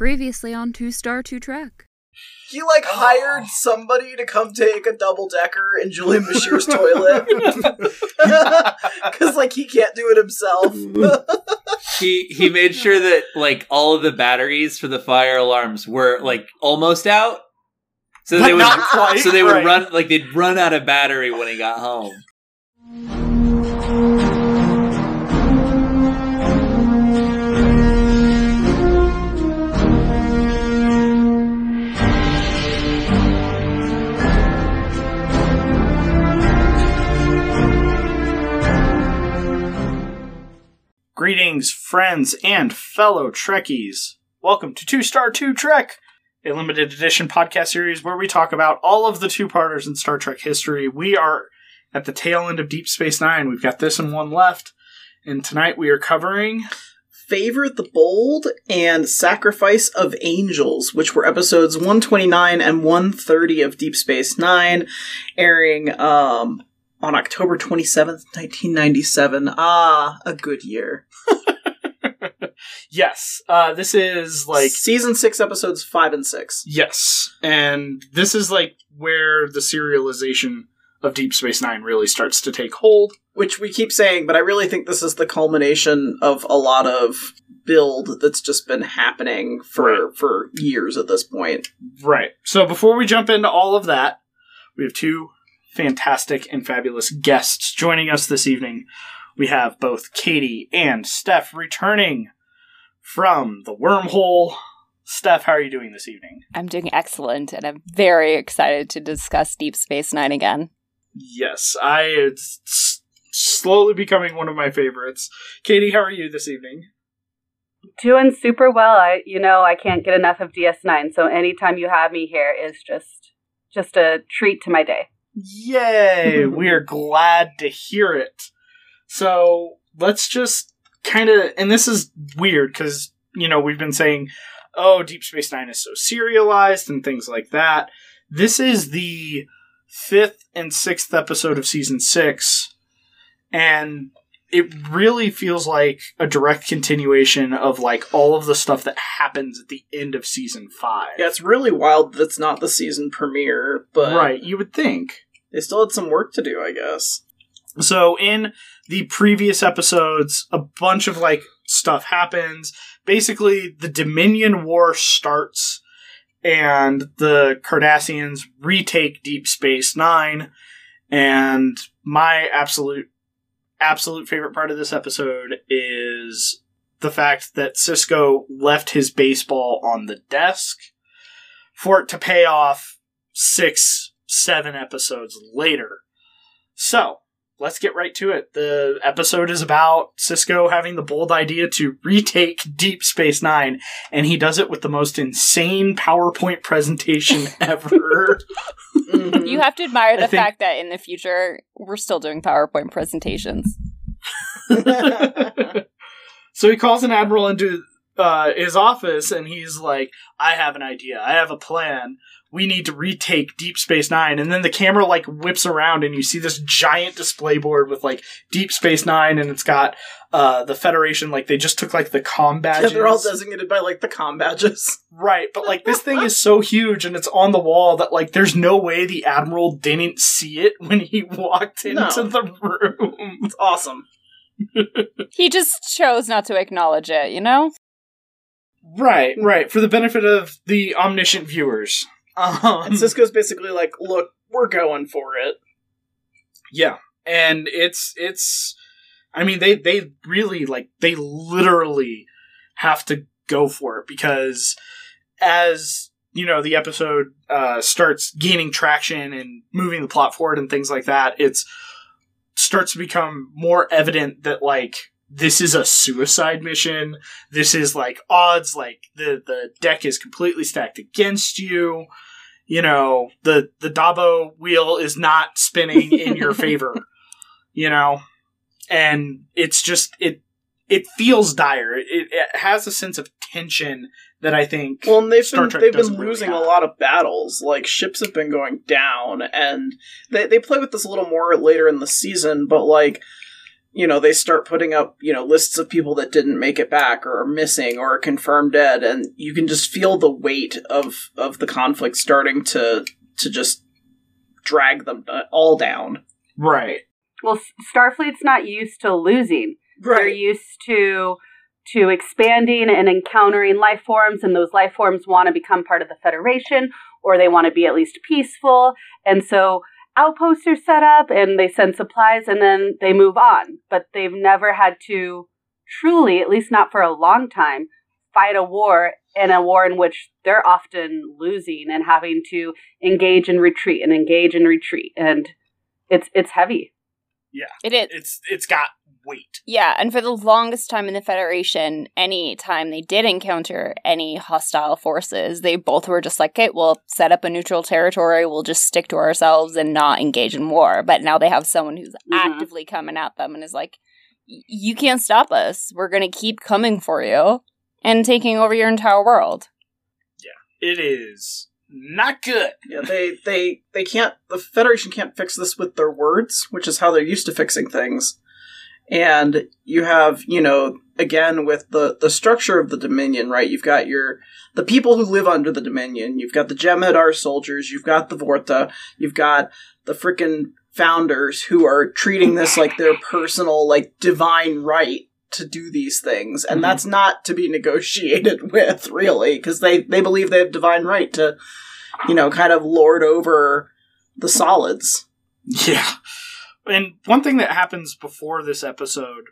Previously on Two Star Two Trek. He like oh. hired somebody to come take a double decker in Julian Bashir's toilet because like he can't do it himself. he he made sure that like all of the batteries for the fire alarms were like almost out. So But they would not quite, so they would right. run like they'd run out of battery when he got home. Greetings, friends and fellow Trekkies. Welcome to Two Star Two Trek, a limited edition podcast series where we talk about all of the two parters in Star Trek history. We are at the tail end of Deep Space Nine. We've got this and one left. And tonight we are covering Favor the Bold and Sacrifice of Angels, which were episodes 129 and 130 of Deep Space Nine, airing um, on October 27th, 1997. Ah, a good year. Yes, uh, this is like season six, episodes five and six. Yes, and this is like where the serialization of Deep Space Nine really starts to take hold. Which we keep saying, but I really think this is the culmination of a lot of build that's just been happening for for years at this point. Right. So before we jump into all of that, we have two fantastic and fabulous guests joining us this evening. We have both Katie and Steph returning from the wormhole. Steph, how are you doing this evening? I'm doing excellent, and I'm very excited to discuss Deep Space Nine again. Yes, I it's slowly becoming one of my favorites. Katie, how are you this evening? Doing super well. I you know, I can't get enough of DS9, so anytime you have me here is just just a treat to my day. Yay! we are glad to hear it. So let's just kind of, and this is weird because, you know, we've been saying, oh, Deep Space Nine is so serialized and things like that. This is the fifth and sixth episode of season six, and it really feels like a direct continuation of like all of the stuff that happens at the end of season five. Yeah, it's really wild that it's not the season premiere, but right, you would think. they still had some work to do, I guess. So in the previous episodes, a bunch of like stuff happens. Basically, the Dominion War starts and the Cardassians retake Deep Space Nine. And my absolute absolute favorite part of this episode is the fact that Sisko left his baseball on the desk for it to pay off six, seven episodes later. So, let's get right to it. The episode is about Sisko having the bold idea to retake Deep Space Nine, and he does it with the most insane PowerPoint presentation ever. Mhm. You have to admire the think- fact that in the future we're still doing PowerPoint presentations. so he calls an admiral into uh, his office, and he's like, "I have an idea. I have a plan." We need to retake Deep Space Nine, and then the camera like whips around, and you see this giant display board with like Deep Space Nine, and it's got uh, the Federation. Like they just took like the com yeah, they're all designated by like the com badges. Right, but like this thing is so huge and it's on the wall that like there's no way the admiral didn't see it when he walked into No. the room. It's awesome. He just chose not to acknowledge it, you know? Right, right, for the benefit of the omniscient viewers. Um, And Sisko's basically like, "Look, we're going for it." yeah, and it's it's. I mean, they they really like they literally have to go for it because as you know the episode uh, starts gaining traction and moving the plot forward and things like that, it's starts to become more evident that like this is a suicide mission. This is like odds like the the deck is completely stacked against you. You know, the the Dabo wheel is not spinning in your favor. You know, and it's just it it feels dire. It, it has a sense of tension that I think Well, and they've Star been Trek they've been doesn't really losing a lot of battles. Like ships have been going down, and they they play with this a little more later in the season. But like you know, they start putting up, you know, lists of people that didn't make it back or are missing or are confirmed dead and you can just feel the weight of of the conflict starting to to just drag them uh, all down. Right. Well, Starfleet's not used to losing. right. They're used to to expanding and encountering life forms, and those life forms want to become part of the Federation, or they want to be at least peaceful. And so outposts are set up, and they send supplies, and then they move on. But they've never had to truly, at least not for a long time, fight a war in a war in which they're often losing and having to engage and retreat and engage and retreat, and it's it's heavy. Yeah. It is. It's it's got weight. Yeah, and for the longest time in the Federation, any time they did encounter any hostile forces, they both were just like, okay, we'll set up a neutral territory, we'll just stick to ourselves and not engage in war. But now they have someone who's Mhm. actively coming at them and is like, you can't stop us. We're going to keep coming for you and taking over your entire world. Yeah, it is not good. Yeah, they they they can't. The Federation can't fix this with their words, which is how they're used to fixing things. And you have, you know, again with the the structure of the Dominion, right? You've got your the people who live under the Dominion. You've got the Jem'Hadar soldiers. You've got the Vorta. You've got the frickin' founders who are treating this like their personal, like divine right to do these things, and Mhm. that's not to be negotiated with, really, because they they believe they have divine right to you know, kind of lord over the solids. Yeah. And one thing that happens before this episode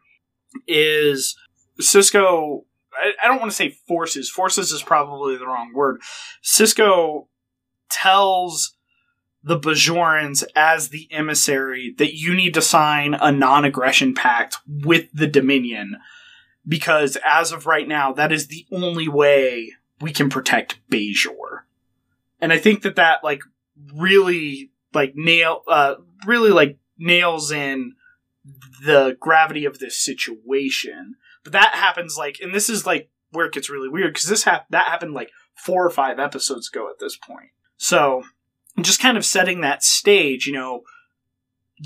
is Sisko. I, I don't want to say forces. Forces is probably the wrong word. Sisko tells the Bajorans as the emissary that you need to sign a non aggression pact with the Dominion because as of right now, that is the only way we can protect Bajor. And I think that that, like, really, like, nail, uh, really, like, nails in the gravity of this situation. But that happens, like, and this is, like, where it gets really weird because this hap- that happened, like, four or five episodes ago at this point. So, just kind of setting that stage, you know,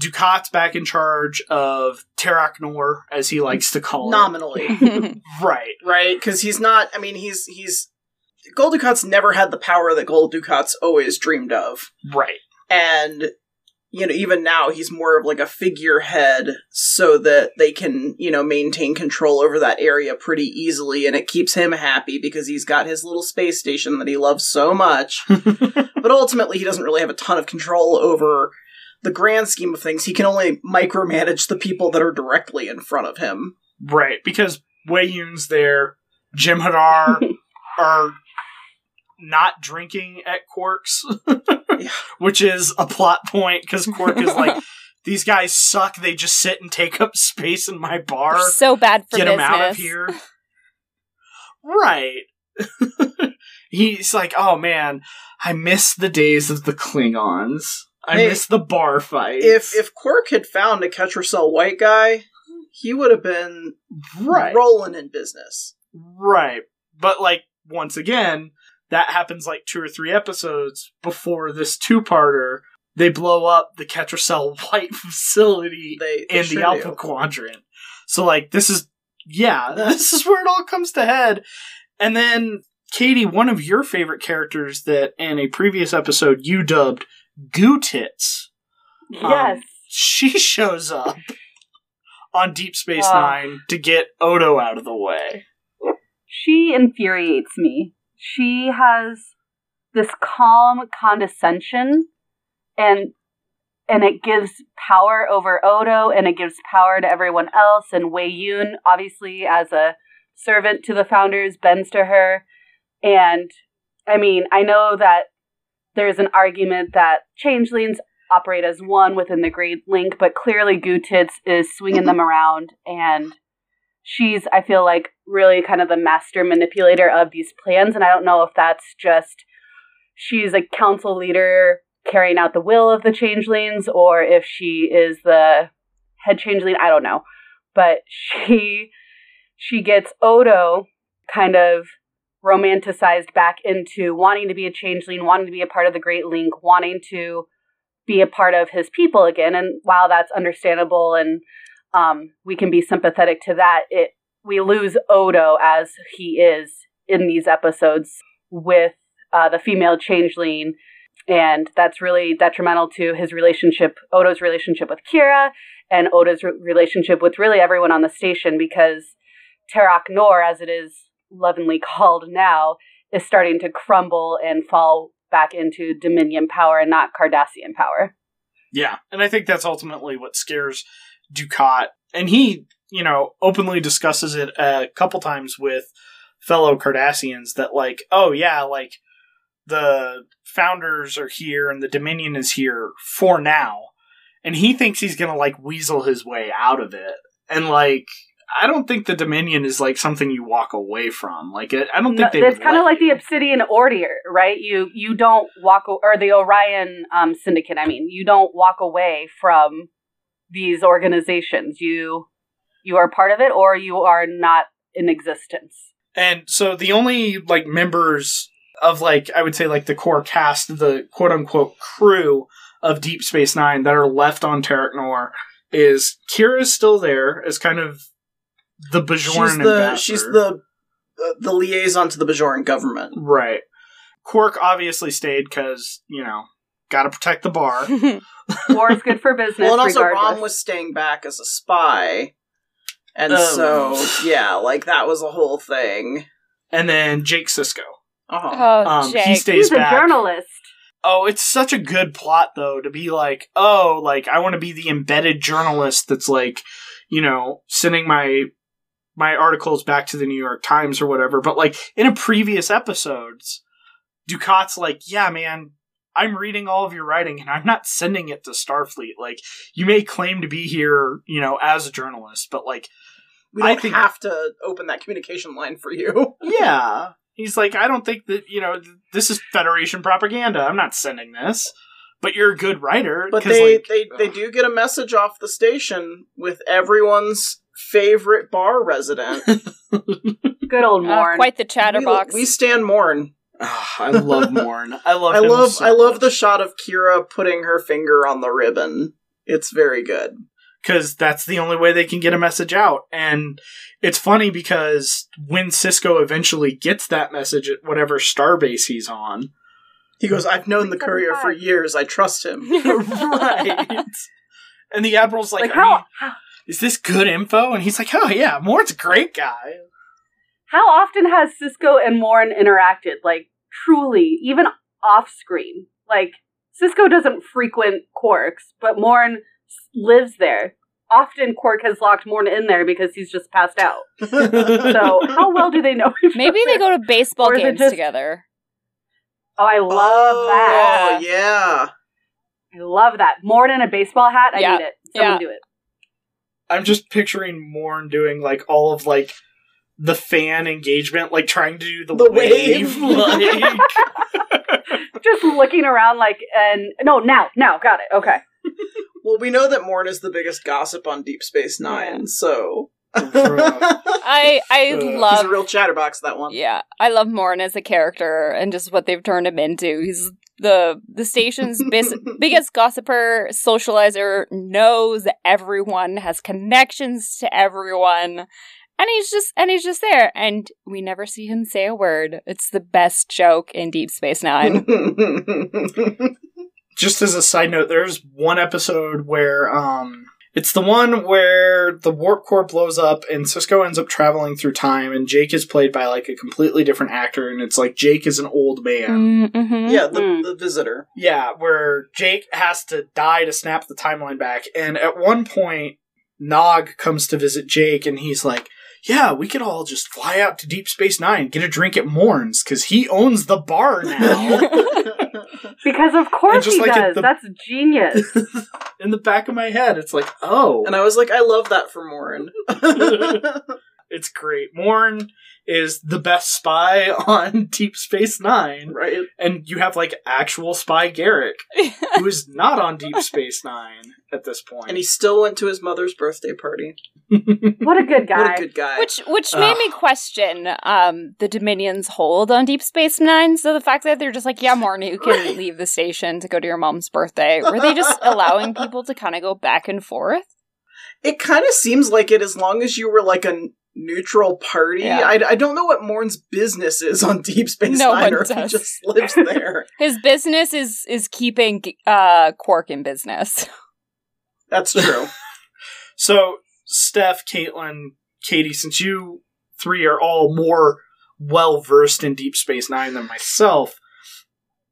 Dukat's back in charge of Terok Nor, as he likes to call Nominally, it. Nominally. right. right? Because he's not. I mean, he's he's. Gul Dukat's never had the power that Gul Dukat's always dreamed of, Right. and you know, even now he's more of like a figurehead, so that they can you know maintain control over that area pretty easily, and it keeps him happy because he's got his little space station that he loves so much. but ultimately he doesn't really have a ton of control over the grand scheme of things. He can only micromanage the people that are directly in front of him. Right, because Weyoun's there, Jem'Hadar are not drinking at Quark's, Yeah. which is a plot point because Quark is like, these guys suck. They just sit and take up space in my bar. They're so bad for Get business. them out of here. right. He's like, oh man, I miss the days of the Klingons. I Hey, miss the bar fight. If if Quark had found a Ketracel white guy, he would have been right, rolling in business. Right. But like once again, that happens like two or three episodes before this two-parter. They blow up the Ketracel White facility They, they in sure the Alpha do. Quadrant. So like this is yeah, this is where it all comes to head. And then Katie, one of your favorite characters that in a previous episode you dubbed Goo Tits. Yes. She shows up on Deep Space Ah. Nine to get Odo out of the way. she infuriates me. She has this calm condescension and and it gives power over Odo and it gives power to everyone else and Weyoun obviously as a servant to the founders bends to her. And I mean, I know that there's an argument that changelings operate as one within the Great Link, but clearly Gootits is swinging them around and she's i feel like really kind of the master manipulator of these plans and i don't know if that's just she's a council leader carrying out the will of the changelings or if she is the head changeling i don't know but she she gets odo kind of romanticized back into wanting to be a changeling wanting to be a part of the great link wanting to be a part of his people again and while that's understandable and um, we can be sympathetic to that. It we lose Odo as he is in these episodes with uh, the female changeling, and that's really detrimental to his relationship, Odo's relationship with Kira, and Odo's re- relationship with really everyone on the station because Terok Nor, as it is lovingly called now, is starting to crumble and fall back into Dominion power and not Cardassian power. Yeah, and I think that's ultimately what scares Dukat, and he, you know, openly discusses it a couple times with fellow Cardassians that, like, oh yeah, like the founders are here and the Dominion is here for now, and he thinks he's gonna like weasel his way out of it, and like. I don't think the Dominion is like something you walk away from. Like, I don't think No, they. it's kind of like the Obsidian Order, right? You you don't walk or the Orion um, Syndicate. I mean, you don't walk away from these organizations. You you are part of it, or you are not in existence. And so the only like members of like I would say like the core cast, the quote unquote crew of Deep Space Nine that are left on Terok Nor is Kira's still there as kind of the Bajoran she's the ambassador. she's the uh, the liaison to the Bajoran government. right. Quark obviously stayed because you know got to protect the bar. War is good for business. Well, and also regardless. Rom was staying back as a spy, and Oh. so yeah, like that was a whole thing. and then Jake Sisko. Uh-huh. oh, Um, he stays He's a back. journalist. Oh, it's such a good plot though to be like, oh, like I want to be the embedded journalist that's like, you know, sending my my articles back to the New York Times or whatever. But like in a previous episodes, Dukat's like, yeah, man, I'm reading all of your writing and I'm not sending it to Starfleet. Like, you may claim to be here, you know, as a journalist, but like, We don't think- have to open that communication line for you. yeah. He's like, I don't think that, you know, th- this is Federation propaganda. I'm not sending this. But you're a good writer. But they like, they, they do get a message off the station with everyone's favorite bar resident. Good old Uh, Morn. quite the we, chatterbox. we stand Morn. Ah, I love Morn. I love. I him love so I love the shot of Kira putting her finger on the ribbon. It's very good. because that's the only way they can get a message out. And it's funny because when Sisko eventually gets that message at whatever starbase he's on, He goes, I've known the courier for years. I trust him. right? And the admiral's like, like how, how "Is this good info?" And he's like, "Oh yeah, Morn's a great guy." how often has Sisko and Morn interacted? Like truly, even off screen. Like Sisko doesn't frequent Quarks, but Morn lives there. Often Quark has locked Morn in there because he's just passed out. So how well do they know each other? Maybe they go to baseball Or is it games just- together. Oh, I love oh, that. Oh yeah. I love that. Morn in a baseball hat. I Yeah. need it. Someone Yeah. do it. I'm just picturing Morn doing like all of like the fan engagement, like trying to do the, The wave, wave. like Just looking around like, and no, now, now, got it. Okay. Well, we know that Morn is the biggest gossip on Deep Space Nine, Yeah. so I I Uh, he's a he's love a real chatterbox. That one. Yeah, I love Morn as a character and just what they've turned him into. He's the the station's bis- biggest gossiper, socializer, knows everyone, has connections to everyone, and he's just and he's just there. And we never see him say a word. It's the best joke in Deep Space Nine. just as a side note, there's one episode where um it's the one where the warp core blows up and Sisko ends up traveling through time and Jake is played by like a completely different actor and it's like Jake is an old man. Mm-hmm. yeah, the, Mm. the visitor. Yeah, where Jake has to die to snap the timeline back and at one point Nog comes to visit Jake and he's like yeah, we could all just fly out to Deep Space Nine, get a drink at Morn's, because he owns the bar now. Because of course just he like does. the- That's genius. In the back of my head, it's like, oh. and I was like, I love that for Morn. It's great. Morn is the best spy on Deep Space Nine, right? and you have like actual spy Garak, who is not on Deep Space Nine at this point. And he still went to his mother's birthday party. what a good guy. What a good guy. Which which made me question um the Dominion's hold on Deep Space Nine. So the fact that they're just like, yeah, Morn, you can leave the station to go to your mom's birthday. Were they just allowing people to kind of go back and forth? It kind of seems like it as long as you were like a n- neutral party. Yeah. I, I don't know what Morn's business is on Deep Space No Nine one or if he does. just lives there. His business is is keeping uh Quark in business. That's true. So, Steph, Caitlin, Katie, since you three are all more well versed in Deep Space Nine than myself,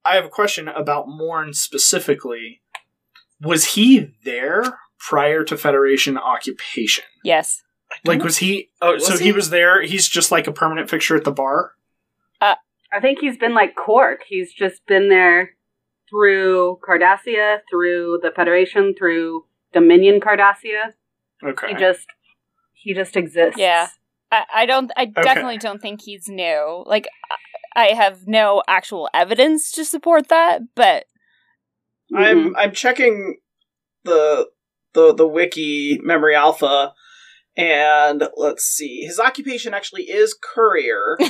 I have a question about Morn specifically. Was he there prior to Federation occupation? yes. Like, was he? Oh, Was so he? he? was there. He's just like a permanent fixture at the bar. I think he's been like Quark. He's just been there through Cardassia, through the Federation, through Dominion Cardassia. Okay. He just he just exists. Yeah. I, I don't I definitely don't think he's new. Like I I have no actual evidence to support that, but Mm-hmm. I'm I'm checking the the the wiki memory alpha and let's see. His occupation actually is courier.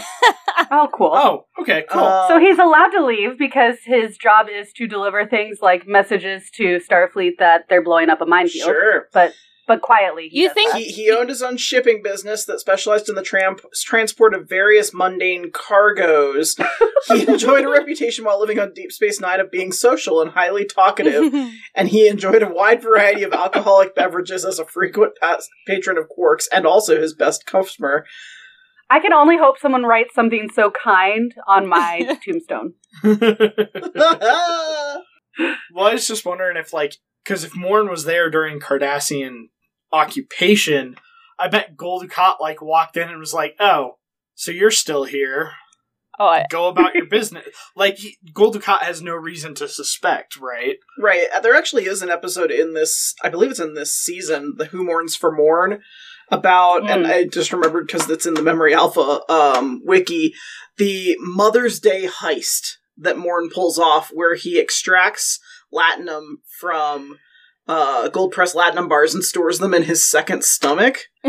Oh, cool. oh, okay, cool. Uh, So he's allowed to leave because his job is to deliver things like messages to Starfleet that they're blowing up a minefield. sure. But but quietly. he You does think- that. He, he owned his own shipping business that specialized in the tramp- transport of various mundane cargoes. He enjoyed a reputation while living on Deep Space Nine of being social and highly talkative, and he enjoyed a wide variety of alcoholic beverages as a frequent pas- patron of Quarks and also his best customer. I can only hope someone writes something so kind on my tombstone. Well, I was just wondering if, like, because if Morn was there during Cardassian occupation, I bet Gul Dukat, like, walked in and was like, oh, so you're still here. oh I, Go about your business. Like, he, Gul has no reason to suspect, right? Right. uh, There actually is an episode in this, I believe it's in this season, The Who Mourns for Morn, about, and Mm. I just remembered because it's in the Memory Alpha um, wiki, the Mother's Day heist that Morn pulls off, where he extracts latinum from uh, gold pressed latinum bars and stores them in his second stomach,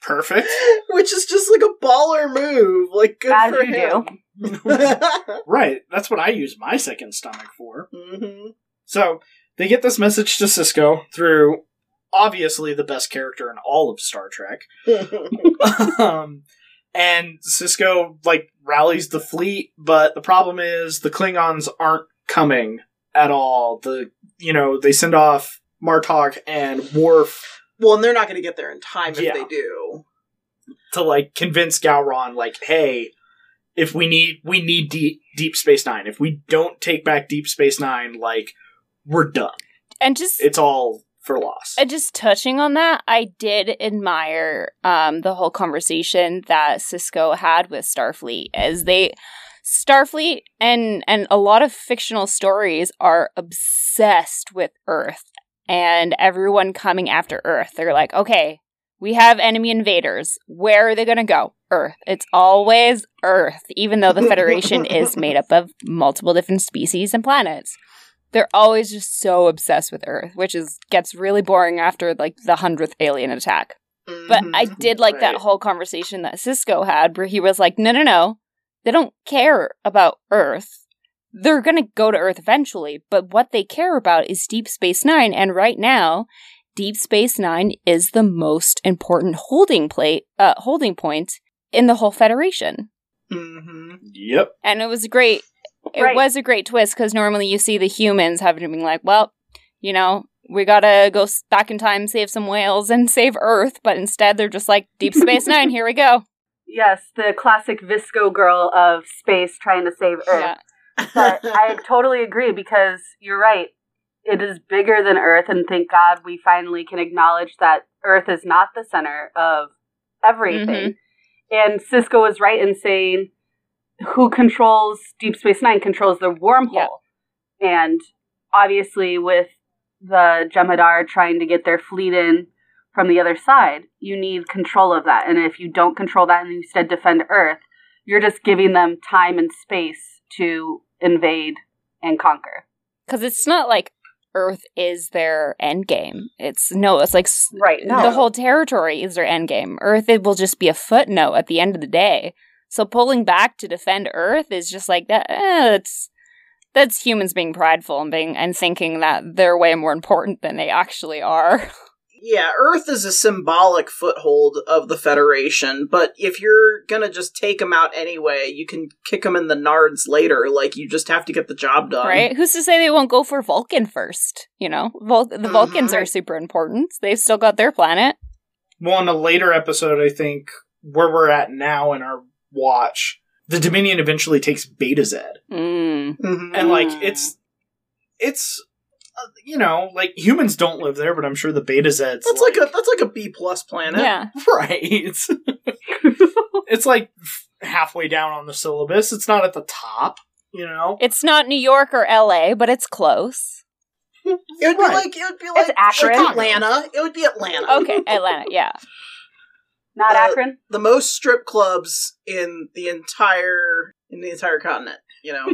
Perfect. which is just like a baller move. Like, good As for you him. Right. That's what I use my second stomach for. hmm So they get this message to Sisko through obviously the best character in all of Star Trek. um, and Sisko like rallies the fleet, but the problem is the Klingons aren't coming at all. The you know they send off Martok and Worf well, and they're not going to get there in time if Yeah. they do. to like convince Gowron like, hey, if we need we need deep Deep Space Nine. If we don't take back Deep Space Nine, like we're done. and just It's all for loss. And just touching on that, I did admire um, the whole conversation that Sisko had with Starfleet, as they Starfleet and and a lot of fictional stories are obsessed with Earth and everyone coming after Earth. They're like, okay, we have enemy invaders. Where are they going to go? Earth. It's always Earth, even though the Federation is made up of multiple different species and planets they're always just so obsessed with Earth, which is gets really boring after like the hundredth alien attack. But I Mhm. did like that whole conversation that Sisko had, where he was like, "No, no, no, they don't care about Earth. They're gonna go to Earth eventually, but what they care about is Deep Space Nine, and right now." Deep Space Nine is the most important holding plate, uh, holding point in the whole Federation, Mhm. yep. and it was a great it Right. was a great twist because normally you see the humans having to be like, well, you know, we gotta go back in time, save some whales, and save Earth. But instead, they're just like, Deep Space Nine, here we go. Yes, the classic VSCO girl of space trying to save Earth. Yeah. But I totally agree because you're right. It is bigger than Earth, and thank God we finally can acknowledge that Earth is not the center of everything. Mm-hmm. And Sisko is right in saying who controls Deep Space Nine controls the wormhole. And obviously, with the Jem'Hadar trying to get their fleet in from the other side, you need control of that. And if you don't control that and you instead defend Earth, you're just giving them time and space to invade and conquer. Because it's not like Earth is their end game. It's no, it's like Right. No. the whole territory is their end game. Earth, it will just be a footnote at the end of the day. So pulling back to defend Earth is just like that. Eh, that's that's humans being prideful and being and thinking that they're way more important than they actually are. yeah, Earth is a symbolic foothold of the Federation, but if you're gonna just take them out anyway, you can kick them in the nards later. Like, you just have to get the job done. Right? Who's to say they won't go for Vulcan first? You know, Vul- the Mhm. Vulcans are super important. They've still got their planet. Well, in a later episode, I think where we're at now in our watch, the Dominion eventually takes Betazed, Mm. Mhm. and like it's it's uh, you know like humans don't live there, but I'm sure the Beta Z's That's like, a that's like a B plus planet. Yeah. right. It's, it's like halfway down on the syllabus. It's not at the top, you know. It's not New York or LA, but it's close. It would be like it would be like, Akron. Atlanta. It would be Atlanta. Okay, Atlanta, yeah. Not Uh, Akron. The most strip clubs in the entire in the entire continent. You know.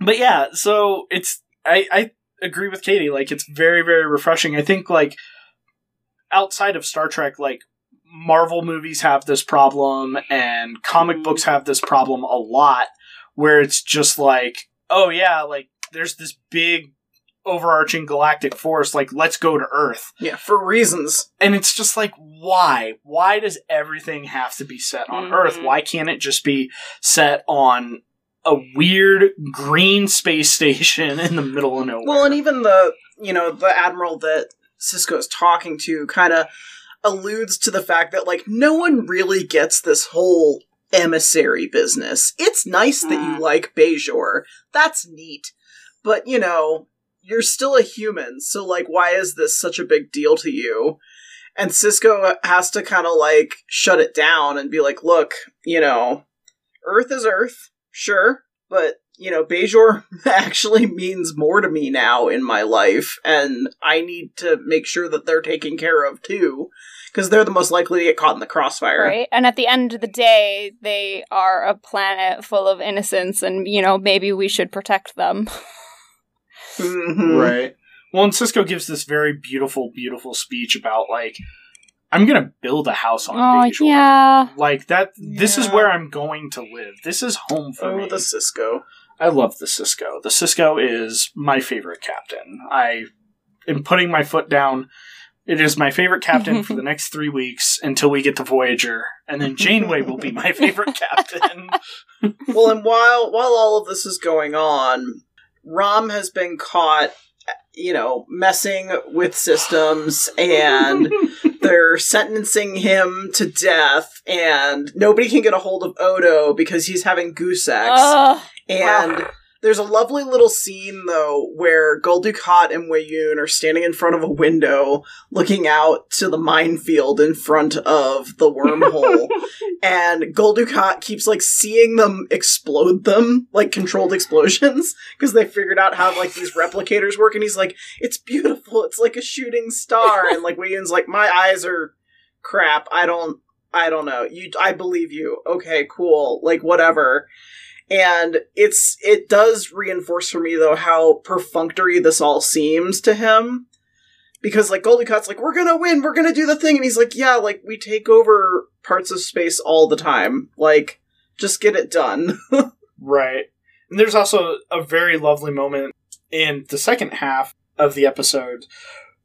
but yeah, so it's I I agree with Katie. Like it's very very refreshing. I think like outside of Star Trek, like Marvel movies have this problem and comic books have this problem a lot, where it's just like, oh yeah, like there's this big overarching galactic force. Like let's go to Earth, yeah, for reasons. and it's just like why? Why does everything have to be set on Mhm. Earth? Why can't it just be set on a weird green space station in the middle of nowhere? Well, and even the you know the admiral that Sisko is talking to kind of alludes to the fact that like no one really gets this whole emissary business. It's nice that you Mm. like Bajor. That's neat. But, you know, you're still a human, so like why is this such a big deal to you? And Sisko has to kind of like shut it down and be like, "Look, you know, Earth is Earth, sure, but you know, Bajor actually means more to me now in my life, and I need to make sure that they're taken care of too, because they're the most likely to get caught in the crossfire. Right? And at the end of the day, they are a planet full of innocence, and, you know, maybe we should protect them. Mhm. Right. Well, and Sisko gives this very beautiful, beautiful speech about like, I'm gonna build a house on Oh, Bajor. yeah. Like that. This is where I'm going to live. This is home for Oh, me. the Sisko. I love the Sisko. The Sisko is my favorite captain. I am putting my foot down. It is my favorite captain for the next three weeks until we get to Voyager, and then Janeway will be my favorite captain. well, and while while all of this is going on, Rom has been caught, you know, messing with systems, and they're sentencing him to death, and nobody can get a hold of Odo because he's having goose sex. Ugh. And there's a lovely little scene though where Gul Dukat and Weyoun are standing in front of a window looking out to the minefield in front of the wormhole. and Gul Dukat keeps like seeing them explode them, like controlled explosions, because they figured out how like these replicators work, and he's like, It's beautiful, it's like a shooting star. and like Weyoun's like, My eyes are crap. I don't I don't know. You I believe you. Okay, cool. Like whatever and it's it does reinforce for me though how perfunctory this all seems to him. Because like Goldie like we're gonna win we're gonna do the thing. And he's like yeah like we take over parts of space all the time. Like just get it done. Right. And there's also a very lovely moment in the second half of the episode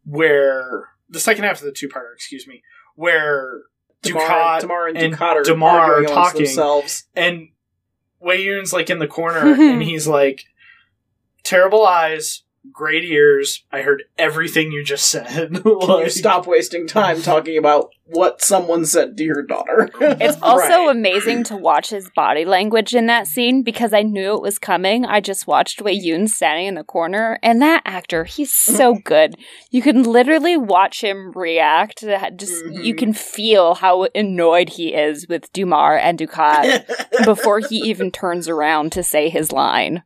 where the second half of the two parter, excuse me, where Dukat Damar and and are Damar are talking. themselves. And Weyoun's like in the corner and he's like, terrible eyes, great ears. I heard everything you just said. can you Like- stop wasting time talking about what someone said to your daughter It's also Right. amazing to watch his body language in that scene because I knew it was coming. I just watched Weyoun standing in the corner, and that actor, he's so good. You can literally watch him react. Just you Mhm. can feel how annoyed he is with Damar and Dukat before he even turns around to say his line.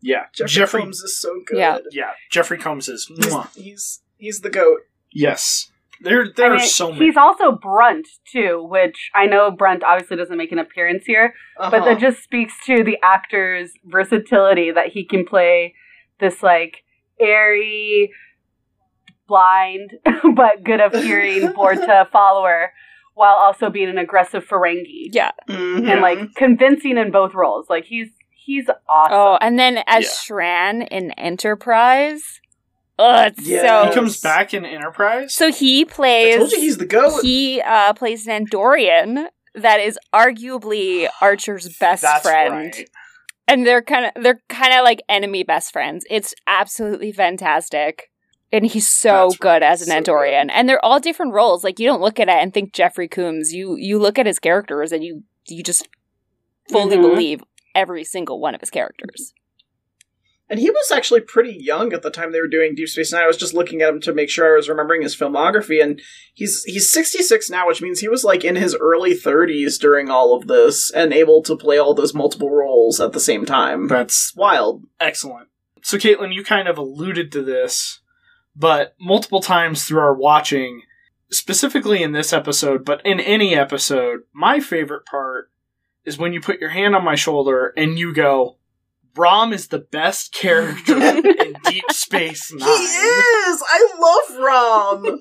Yeah, Jeffrey, Jeffrey. Combs is so good Yeah. yeah, Jeffrey Combs is. he's, mwah. he's he's the goat Yes, there there I are so many. He's also Brunt too, which I know Brunt obviously doesn't make an appearance here, but Uh-huh. that just speaks to the actor's versatility that he can play this like airy, blind but good of hearing Vorta follower, while also being an aggressive Ferengi Yeah. Mhm. and like convincing in both roles. Like he's he's awesome. Oh, and then as Yeah. Shran in Enterprise, Oh, it's Yes. so He comes back in Enterprise. So he I plays told you he's the goat. he uh, plays an Andorian that is arguably Archer's best That's friend. right. And they're kind of they're kind of like enemy best friends. It's absolutely fantastic. And he's so That's good right. as an So Andorian. And they're all different roles. Like you don't look at it and think Jeffrey Combs. You you look at his characters and you you just fully Mhm. believe every single one of his characters. And he was actually pretty young at the time they were doing Deep Space Nine. I was just looking at him to make sure I was remembering his filmography, and he's he's 66 now, which means he was like in his early 30s during all of this and able to play all those multiple roles at the same time. That's wild. excellent. So, Caitlin, you kind of alluded to this, but multiple times through our watching, specifically in this episode, but in any episode, my favorite part is when you put your hand on my shoulder and you go, Rom is the best character in Deep Space Nine. He is. I love Rom.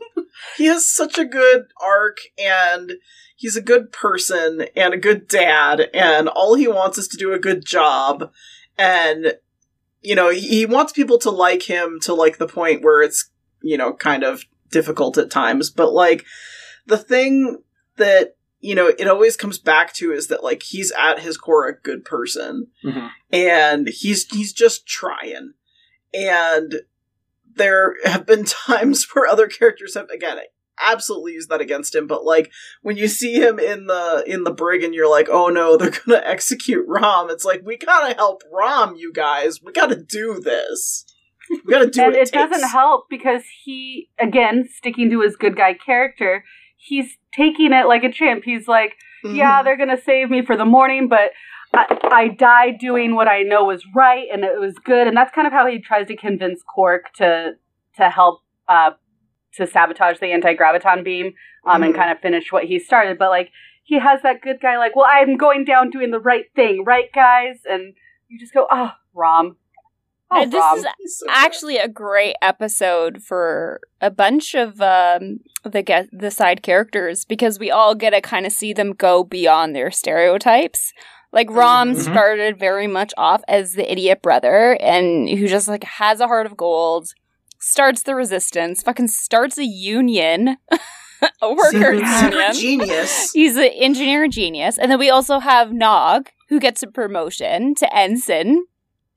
he has such a good arc, and he's a good person and a good dad, and all he wants is to do a good job. And you know, he, he wants people to like him to like the point where it's you know kind of difficult at times. But like the thing that you know it always comes back to is that like he's at his core a good person. Mhm. and he's he's just trying. And there have been times where other characters have again absolutely used that against him. But like when you see him in the in the brig and you're like oh no they're gonna execute rom it's like we gotta help rom you guys. We gotta do this. We gotta do and what it it, takes. doesn't help because he again sticking to his good guy character he's taking it like a champ. he's like Mhm. yeah they're gonna save me for the morning but I, I died doing what i know was right and it was good and that's kind of how he tries to convince Quark to to help uh to sabotage the anti-graviton beam um and Mhm. kind of finish what he started but like he has that good guy like well i'm going down doing the right thing right guys and you just go oh rom oh And this rom is He's so good. actually a great episode for a bunch of um, the get the side characters because we all get to kind of see them go beyond their stereotypes. Like Rom Mhm. started very much off as the idiot brother and who just like has a heart of gold, starts the resistance, fucking starts a union, a workers union. genius He's an engineer genius. And then we also have Nog, who gets a promotion to ensign.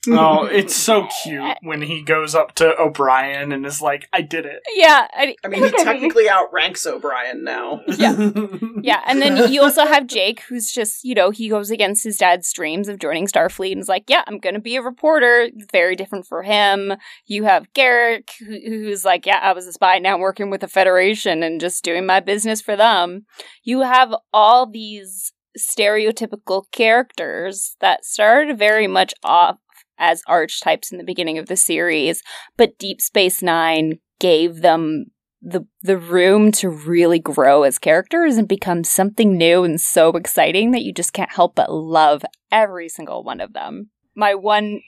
Oh, it's so cute when he goes up to O'Brien and is like, I did it. Yeah, I, I mean, he technically outranks O'Brien now. Yeah. Yeah, and then you also have Jake, who's just, you know, he goes against his dad's dreams of joining Starfleet and is like, yeah, I'm going to be a reporter. Very different for him. You have Garak, who, who's like, yeah, I was a spy, now I'm working with the Federation and just doing my business for them. You have all these stereotypical characters that started very much off as archetypes in the beginning of the series, but Deep Space Nine gave them the the room to really grow as characters and become something new and so exciting that you just can't help but love every single one of them. My one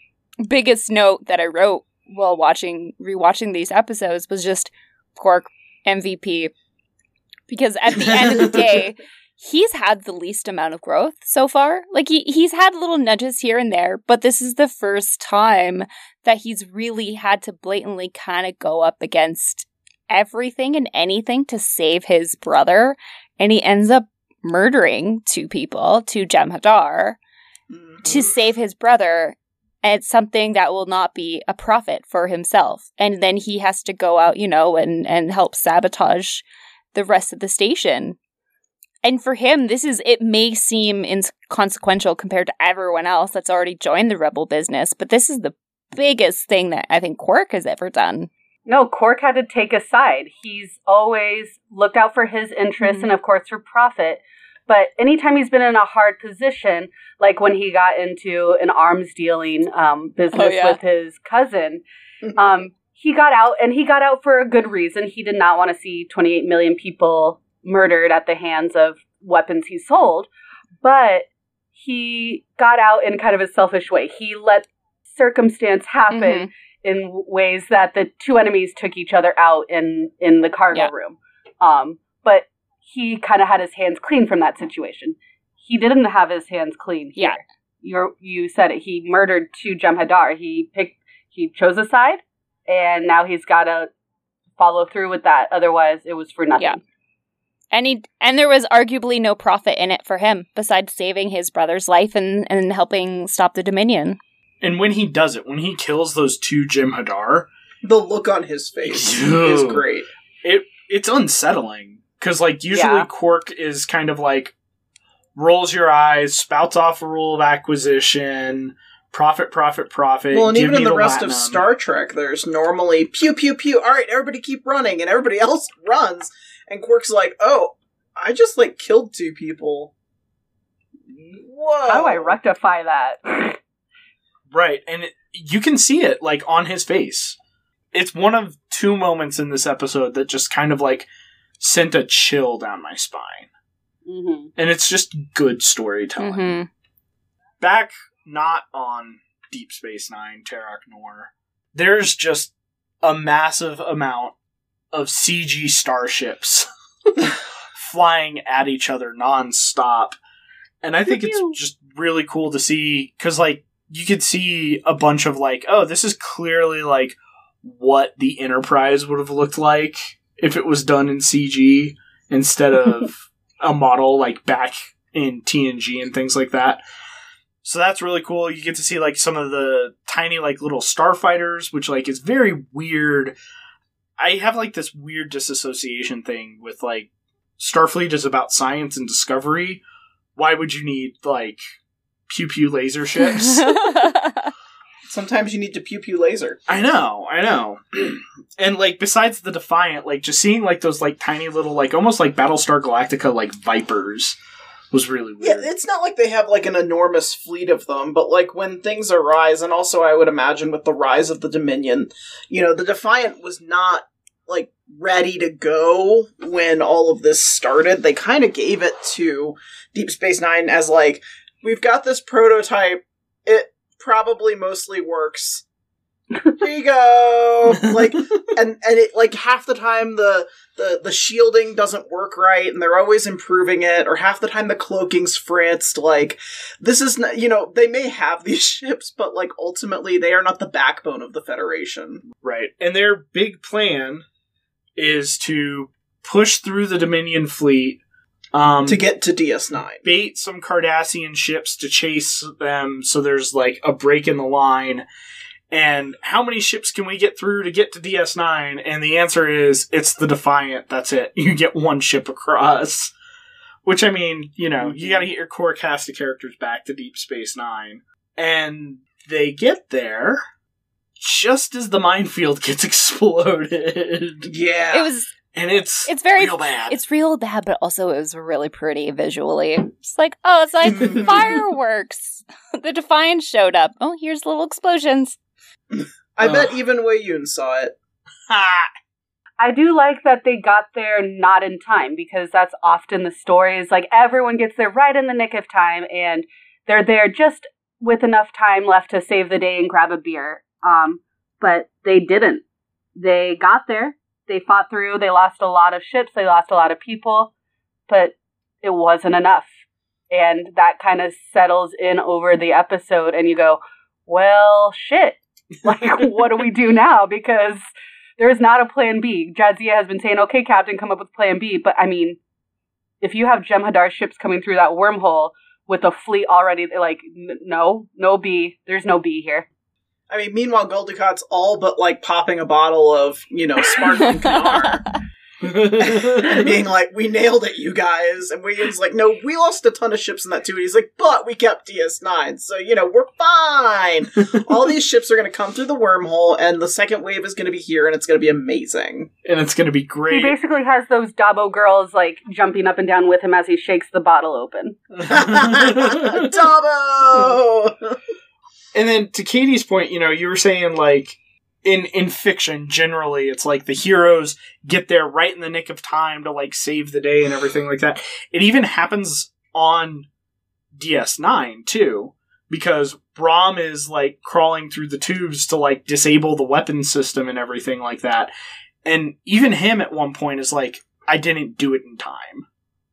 biggest note that I wrote while watching rewatching these episodes was just Quark MVP because at the end of the day he's had the least amount of growth so far. Like he he's had little nudges here and there, but this is the first time that he's really had to blatantly kind of go up against everything and anything to save his brother, and he ends up murdering two people, to Jem'Hadar, to mm-hmm. save his brother. And it's something that will not be a profit for himself. And then he has to go out, you know, and, and help sabotage the rest of the station. And for him, this is, it may seem inconsequential compared to everyone else that's already joined the rebel business, but this is the biggest thing that I think Quark has ever done. No, Quark had to take a side. He's always looked out for his interests Mhm. and, of course, for profit. But anytime he's been in a hard position, like when he got into an arms dealing um, business Oh, yeah. with his cousin, um, he got out and he got out for a good reason. He did not want to see 28 million people murdered at the hands of weapons he sold. But he got out in kind of a selfish way. He let circumstance happen Mhm. in ways that the two enemies took each other out in in the cargo Yeah. room. Um, but he kind of had his hands clean from that situation. He didn't have his hands clean here. Yeah. You you said it. He murdered two Jem'Hadar. He picked. He chose a side, and now he's got to follow through with that. Otherwise, it was for nothing. Yeah. And he and there was arguably no profit in it for him besides saving his brother's life and, and helping stop the Dominion. And when he does it, when he kills those two Jem'Hadar, The look on his face Ew. is great. it it's unsettling because like usually Yeah. Quark is kind of like rolls your eyes, spouts off a rule of acquisition, profit, profit, profit. Well, and even in me the rest latinum. of Star Trek, there's normally pew pew pew. All right, everybody keep running, and everybody else runs. And Quark's like, "Oh, I just like killed two people." Whoa! How do I rectify that? Right, and it, you can see it like on his face. It's one of two moments in this episode that just kind of like sent a chill down my spine. hmm And it's just good storytelling. Mhm. Back not on Deep Space Nine, Terok Nor, there's just a massive amount of CG starships flying at each other nonstop. And I think it's just really cool to see because, like, you could see a bunch of, like, oh, this is clearly, like, what the Enterprise would have looked like if it was done in CG instead of a model, like, back in TNG and things like that. So that's really cool. You get to see, like, some of the tiny, like, little starfighters, which, like, is very weird. I have, like, this weird disassociation thing with, like, Starfleet is about science and discovery. Why would you need like pew pew laser ships? Sometimes you need to pew pew laser. I know, I know. and like besides the Defiant, like just seeing like those like tiny little like almost like Battlestar Galactica like vipers was really weird. Yeah, it's not like they have like an enormous fleet of them, but like when things arise, and also I would imagine with the rise of the Dominion, you know, the Defiant was not like ready to go when all of this started. They kind of gave it to Deep Space Nine as like, we've got this prototype. It probably mostly works. Here you go. Like and and it like half the time the the the shielding doesn't work right and they're always improving it or half the time the cloaking's fritzed like this is not you know they may have these ships but like ultimately they are not the backbone of the federation right. And their big plan is to push through the Dominion fleet um to get to DS9 bait some Cardassian ships to chase them so there's like a break in the line. And how many ships can we get through to get to DS9? And the answer is it's the Defiant. That's it. You get one ship across. Which I mean, you know, you gotta get your core cast of characters back to Deep Space Nine. And they get there just as the minefield gets exploded. yeah It was And it's it's very real bad. it's real bad, but also it was really pretty visually. It's like, oh, it's like fireworks. The Defiant showed up. Oh, here's little explosions. I Ugh. bet even Weyoun saw it Ha! I do like that they got there not in time because that's often the story is like everyone gets there right in the nick of time and they're there just with enough time left to save the day and grab a beer. Um, but they didn't. They got there, they fought through, they lost a lot of ships, they lost a lot of people, but it wasn't enough. And that kind of settles in over the episode, and you go, well, shit. Like, what do we do now? Because there is not a plan B. Jadzia has been saying, okay, Captain, come up with plan B. But I mean, if you have Jem'Hadar ships coming through that wormhole with a fleet already, like, n- no, no B. There's no B here. I mean meanwhile Gul Dukat's all but like popping a bottle of you know sparkling Kanar and being like, "We nailed it, you guys." And Weyoun's like, "No, we lost a ton of ships in that too." And he's like, "But we kept DS9, so you know we're fine. All these ships are going to come through the wormhole, and the second wave is going to be here, and it's going to be amazing." and it's gonna be great. He basically has those Dabo girls, like, jumping up and down with him as he shakes the bottle open. Dabo. And then to Katie's point, you know, you were saying like in in fiction generally it's like the heroes get there right in the nick of time to like save the day and everything like that. It even happens on DS9 too because Rom is like crawling through the tubes to like disable the weapon system and everything like that. And even him at one point is like I didn't do it in time.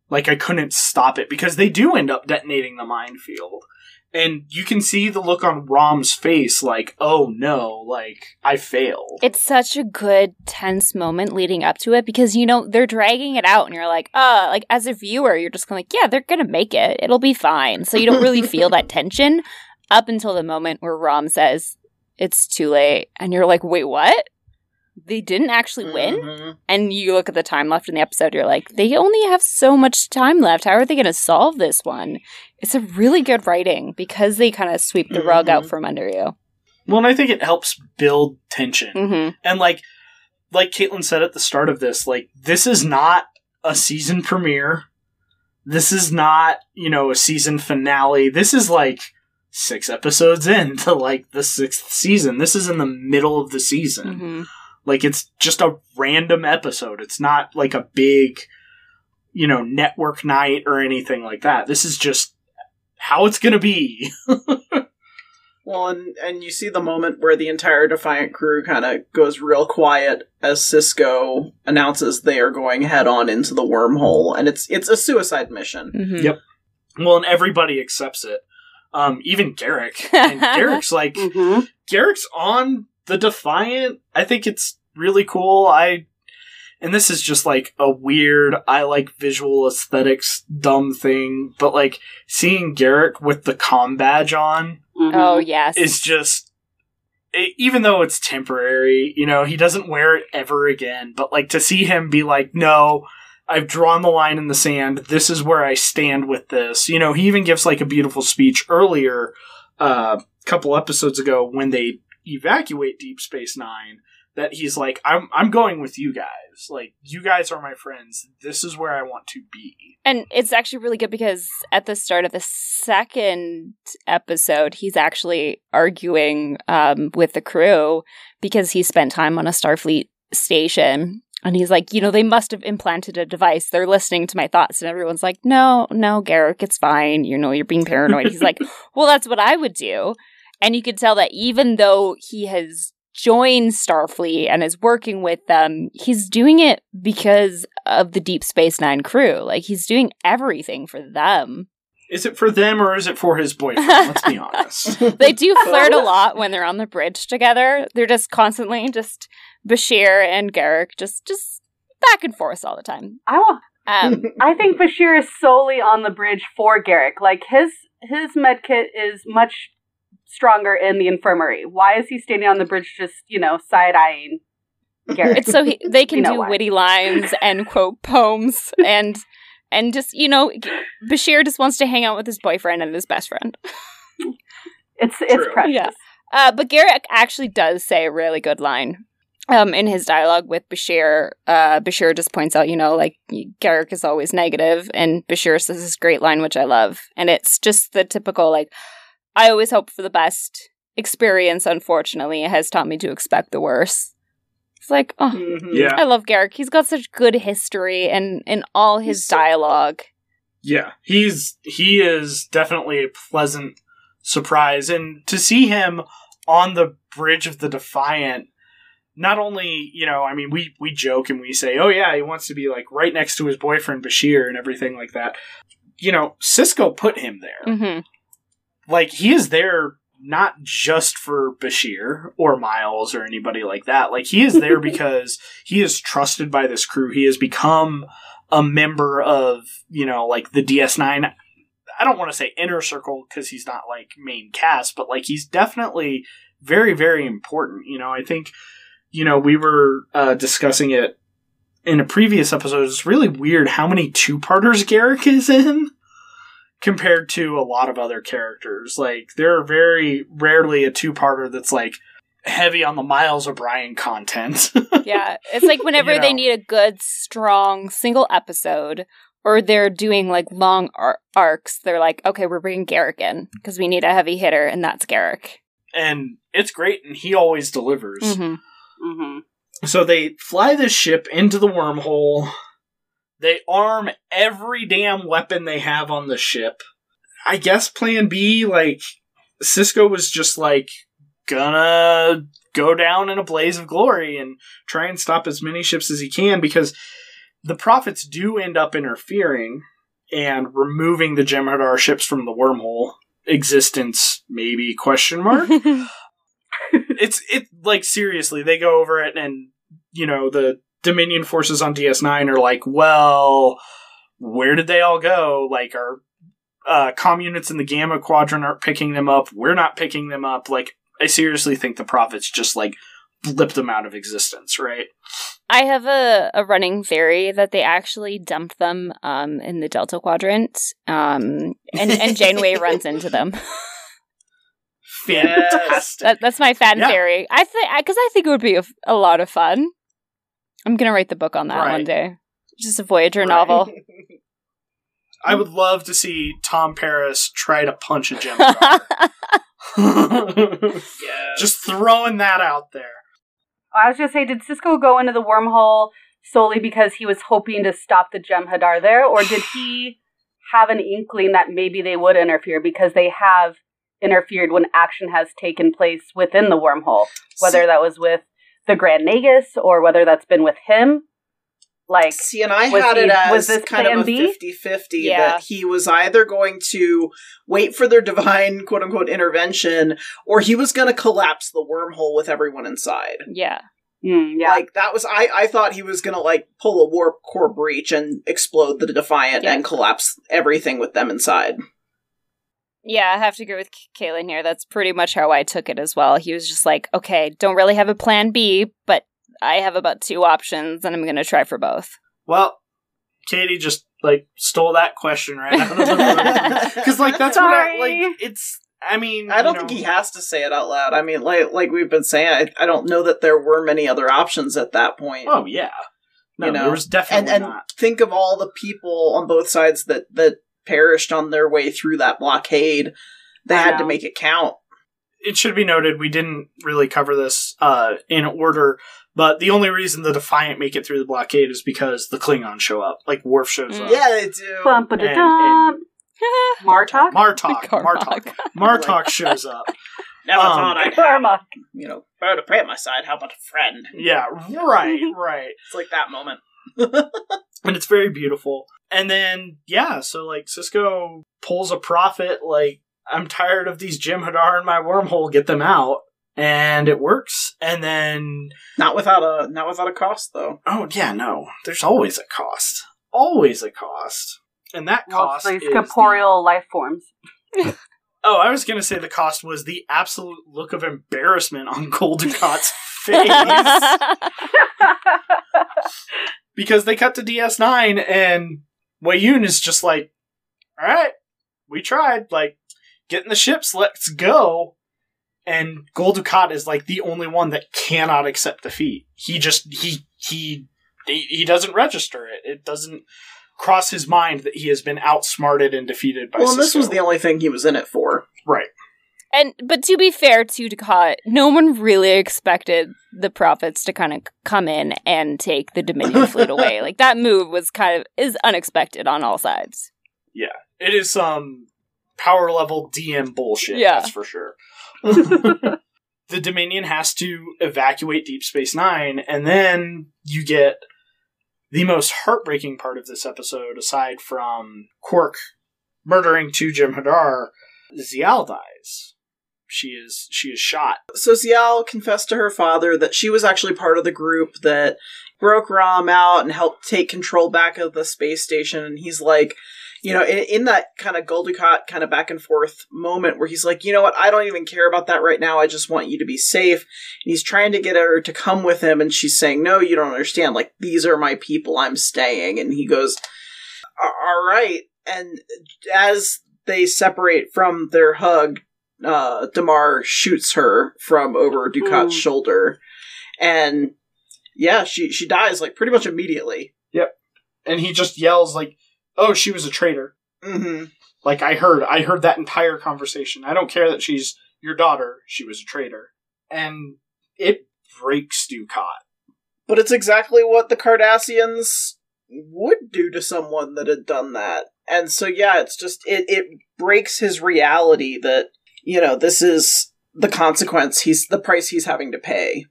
Like I couldn't stop it because they do end up detonating the minefield. And you can see the look on Rom's face, like, "Oh no, like I failed." It's such a good tense moment leading up to it because you know they're dragging it out and you're like, uh, like as a viewer, you're just kind of like, yeah, they're gonna make it. It'll be fine. So you don't really feel that tension up until the moment where Rom says it's too late, and you're like, wait, what? They didn't actually win? Mhm. And you look at the time left in the episode, you're like, they only have so much time left. How are they going to solve this one? It's a really good writing because they kind of sweep the rug out Mhm. from under you. Well, and I think it helps build tension. hmm And like like Caitlin said at the start of this, like this is not a season premiere. This is not, you know, a season finale. This is like six episodes into like the sixth season. This is in the middle of the season. hmm Like it's just a random episode. It's not like a big, you know, network night or anything like that. This is just how it's gonna be. Well, and, and you see the moment where the entire Defiant crew kind of goes real quiet as Sisko announces they are going head on into the wormhole, and it's it's a suicide mission. hmm Yep. Well, and everybody accepts it. Um, even Garak. And Garak's like Mm-hmm. Garak's on the Defiant. I think it's really cool. I and this is just like a weird I like visual aesthetics dumb thing, but like seeing Garak with the com badge on Oh, yes. is just e- even though it's temporary, you know, he doesn't wear it ever again, but like to see him be like, "No, I've drawn the line in the sand. This is where I stand with this." You know, he even gives like a beautiful speech earlier uh, a couple episodes ago when they evacuate Deep Space 9 that he's like, "I'm I'm going with you guys. Like you guys are my friends. This is where I want to be." And it's actually really good because at the start of the second episode, he's actually arguing um, with the crew because he spent time on a Starfleet station. And he's like, you know, they must have implanted a device. They're listening to my thoughts. And everyone's like, no, no, Garak, it's fine. You know, you're being paranoid. he's like, well, that's what I would do. And you could tell that even though he has joined Starfleet and is working with them, he's doing it because of the Deep Space Nine crew. Like he's doing everything for them. Is it for them or is it for his boyfriend? Let's be honest. They do flirt a lot when they're on the bridge together. They're just constantly just Bashir and Garak just just back and forth all the time. I will, Um, I think Bashir is solely on the bridge for Garak. Like his his medkit is much stronger in the infirmary. Why is he standing on the bridge just, you know, side eyeing Garak? it's so he, they can You know do why. witty lines and quote poems and and just you know Bashir just wants to hang out with his boyfriend and his best friend. it's it's True. precious. Yeah. Uh, but Garak actually does say a really good line. Um, in his dialogue with Bashir, uh, Bashir just points out, you know, like Garak is always negative, and Bashir says this great line, which I love, and it's just the typical like, I always hope for the best. Experience, unfortunately, has taught me to expect the worst. It's like, oh, Mhm. yeah. I love Garak. He's got such good history and in all his He's so- dialogue. Yeah, he's he is definitely a pleasant surprise, and to see him on the bridge of the Defiant, not only you know, I mean, we we joke and we say, oh yeah, he wants to be like right next to his boyfriend Bashir and everything like that. You know, Sisko put him there. hmm Like he is there not just for Bashir or Miles or anybody like that. Like he is there because he is trusted by this crew. He has become a member of, you know, like the DS9. I don't want to say inner circle because he's not like main cast, but like he's definitely very, very important. You know, I think, you know, we were uh, discussing it in a previous episode. It's really weird how many two parters Garak is in compared to a lot of other characters. Like there are very rarely a two parter that's like heavy on the Miles O'Brien content. Yeah, it's like whenever You they know. need a good, strong single episode, or they're doing like long ar- arcs, they're like, okay, we're bringing Garak in because we need a heavy hitter, and that's Garak. and it's great and he always delivers. hmm hmm So they fly this ship into the wormhole. They arm every damn weapon they have on the ship. I guess plan B, like, Sisko was just like, gonna go down in a blaze of glory and try and stop as many ships as he can because the prophets do end up interfering and removing the Jem'Hadar ships from the wormhole existence maybe question mark it's it like seriously they go over it and you know the dominion forces on ds9 are like well where did they all go like our uh comm units in the gamma quadrant aren't picking them up we're not picking them up like i seriously think the prophets just like blipped them out of existence right I have a, a running theory that they actually dumped them um, in the Delta Quadrant, um, and, and Janeway runs into them. Fantastic That, that's my fan Yeah. theory. I think because I think it would be a, a lot of fun. I'm gonna write the book on that Right. one day. Just a Voyager Right. novel. i would love to see tom paris try to punch a gem Yes. just throwing that out there I was gonna say, did Sisko go into the wormhole solely because he was hoping to stop the gem Jem'Hadar there, or did he have an inkling that maybe they would interfere because they have interfered when action has taken place within the wormhole, whether that was with the Grand Nagus or whether that's been with him? Like, See, and I had he- it as was this kind of a B? 50 50 Yeah. that he was either going to wait for their divine quote unquote intervention or he was going to collapse the wormhole with everyone inside. yeah. mm, yeah, Like, that was, I, I thought he was going to, like, pull a warp core breach and explode the Defiant Yeah. and collapse everything with them inside. Yeah, I have to agree with K- Kaylin here. That's pretty much how I took it as well. He was just like, okay, don't really have a plan B, but I have about two options and I'm going to try for both. Well, Katie just like stole that question right out of the room because like that's what I like. It's I mean I don't you know, think he has to say it out loud. I mean, like, like we've been saying, I, I don't know that there were many other options at that point. Oh yeah, no, You know, there was definitely and and not. think of all the people on both sides that that perished on their way through that blockade. They I had to make it count. It should be noted we didn't really cover this uh, in order, but the only reason the Defiant make it through the blockade is because the Klingons show up. Like Worf shows Mm. up. Yeah, they do. bum ba da and- dum. Martok. Martok, Martok, Martok shows up. Never Um, thought I'd have, Karma. you know, better to pray at my side. How about a friend? Yeah, right, right. It's like that moment. and it's very beautiful. And then yeah, so like Sisko pulls a prophet like I'm tired of these Jem'Hadar in my wormhole, get them out. And it works. And then Not without a not without a cost though. oh yeah, no. There's always a cost. Always a cost. And that cost it's is these corporeal life forms. Oh, I was gonna say the cost was the absolute look of embarrassment on Gul Dukat's face. because they cut to DS9 and Weyoun is just like, all right, we tried. Like, get in the ships, let's go. And Gul Dukat is like the only one that cannot accept defeat. He just he he he, he doesn't register it. It doesn't cross his mind that he has been outsmarted and defeated by Well, and this was the only thing he was in it for. right. And but to be fair to Dukat, no one really expected the prophets to kind of come in and take the Dominion fleet away. Like that move was kind of is unexpected on all sides. Yeah, it is some power level DM bullshit, Yeah. that's for sure. the Dominion has to evacuate Deep Space Nine, and then you get the most heartbreaking part of this episode, aside from Quark murdering two Jim Hadar. Ziyal dies. She is she is shot. So Ziyal confessed to her father that she was actually part of the group that broke Rom out and helped take control back of the space station. And he's like, you know, in, in that kind of Gul Dukat kind of back and forth moment where he's like, you know what, I don't even care about that right now. I just want you to be safe. And he's trying to get her to come with him, and she's saying, no, you don't understand. Like, these are my people. I'm staying. And he goes, all right. And as they separate from their hug, uh, Damar shoots her from over Dukat's shoulder, and yeah, she she dies like pretty much immediately. Yep, and he just yells like, Oh, she was a traitor. Mm-hmm. Like I heard, I heard that entire conversation. I don't care that she's your daughter. She was a traitor, and it breaks Dukat. But it's exactly what the Cardassians would do to someone that had done that, and so yeah, it's just it it breaks his reality that you know this is the consequence. He's the price he's having to pay.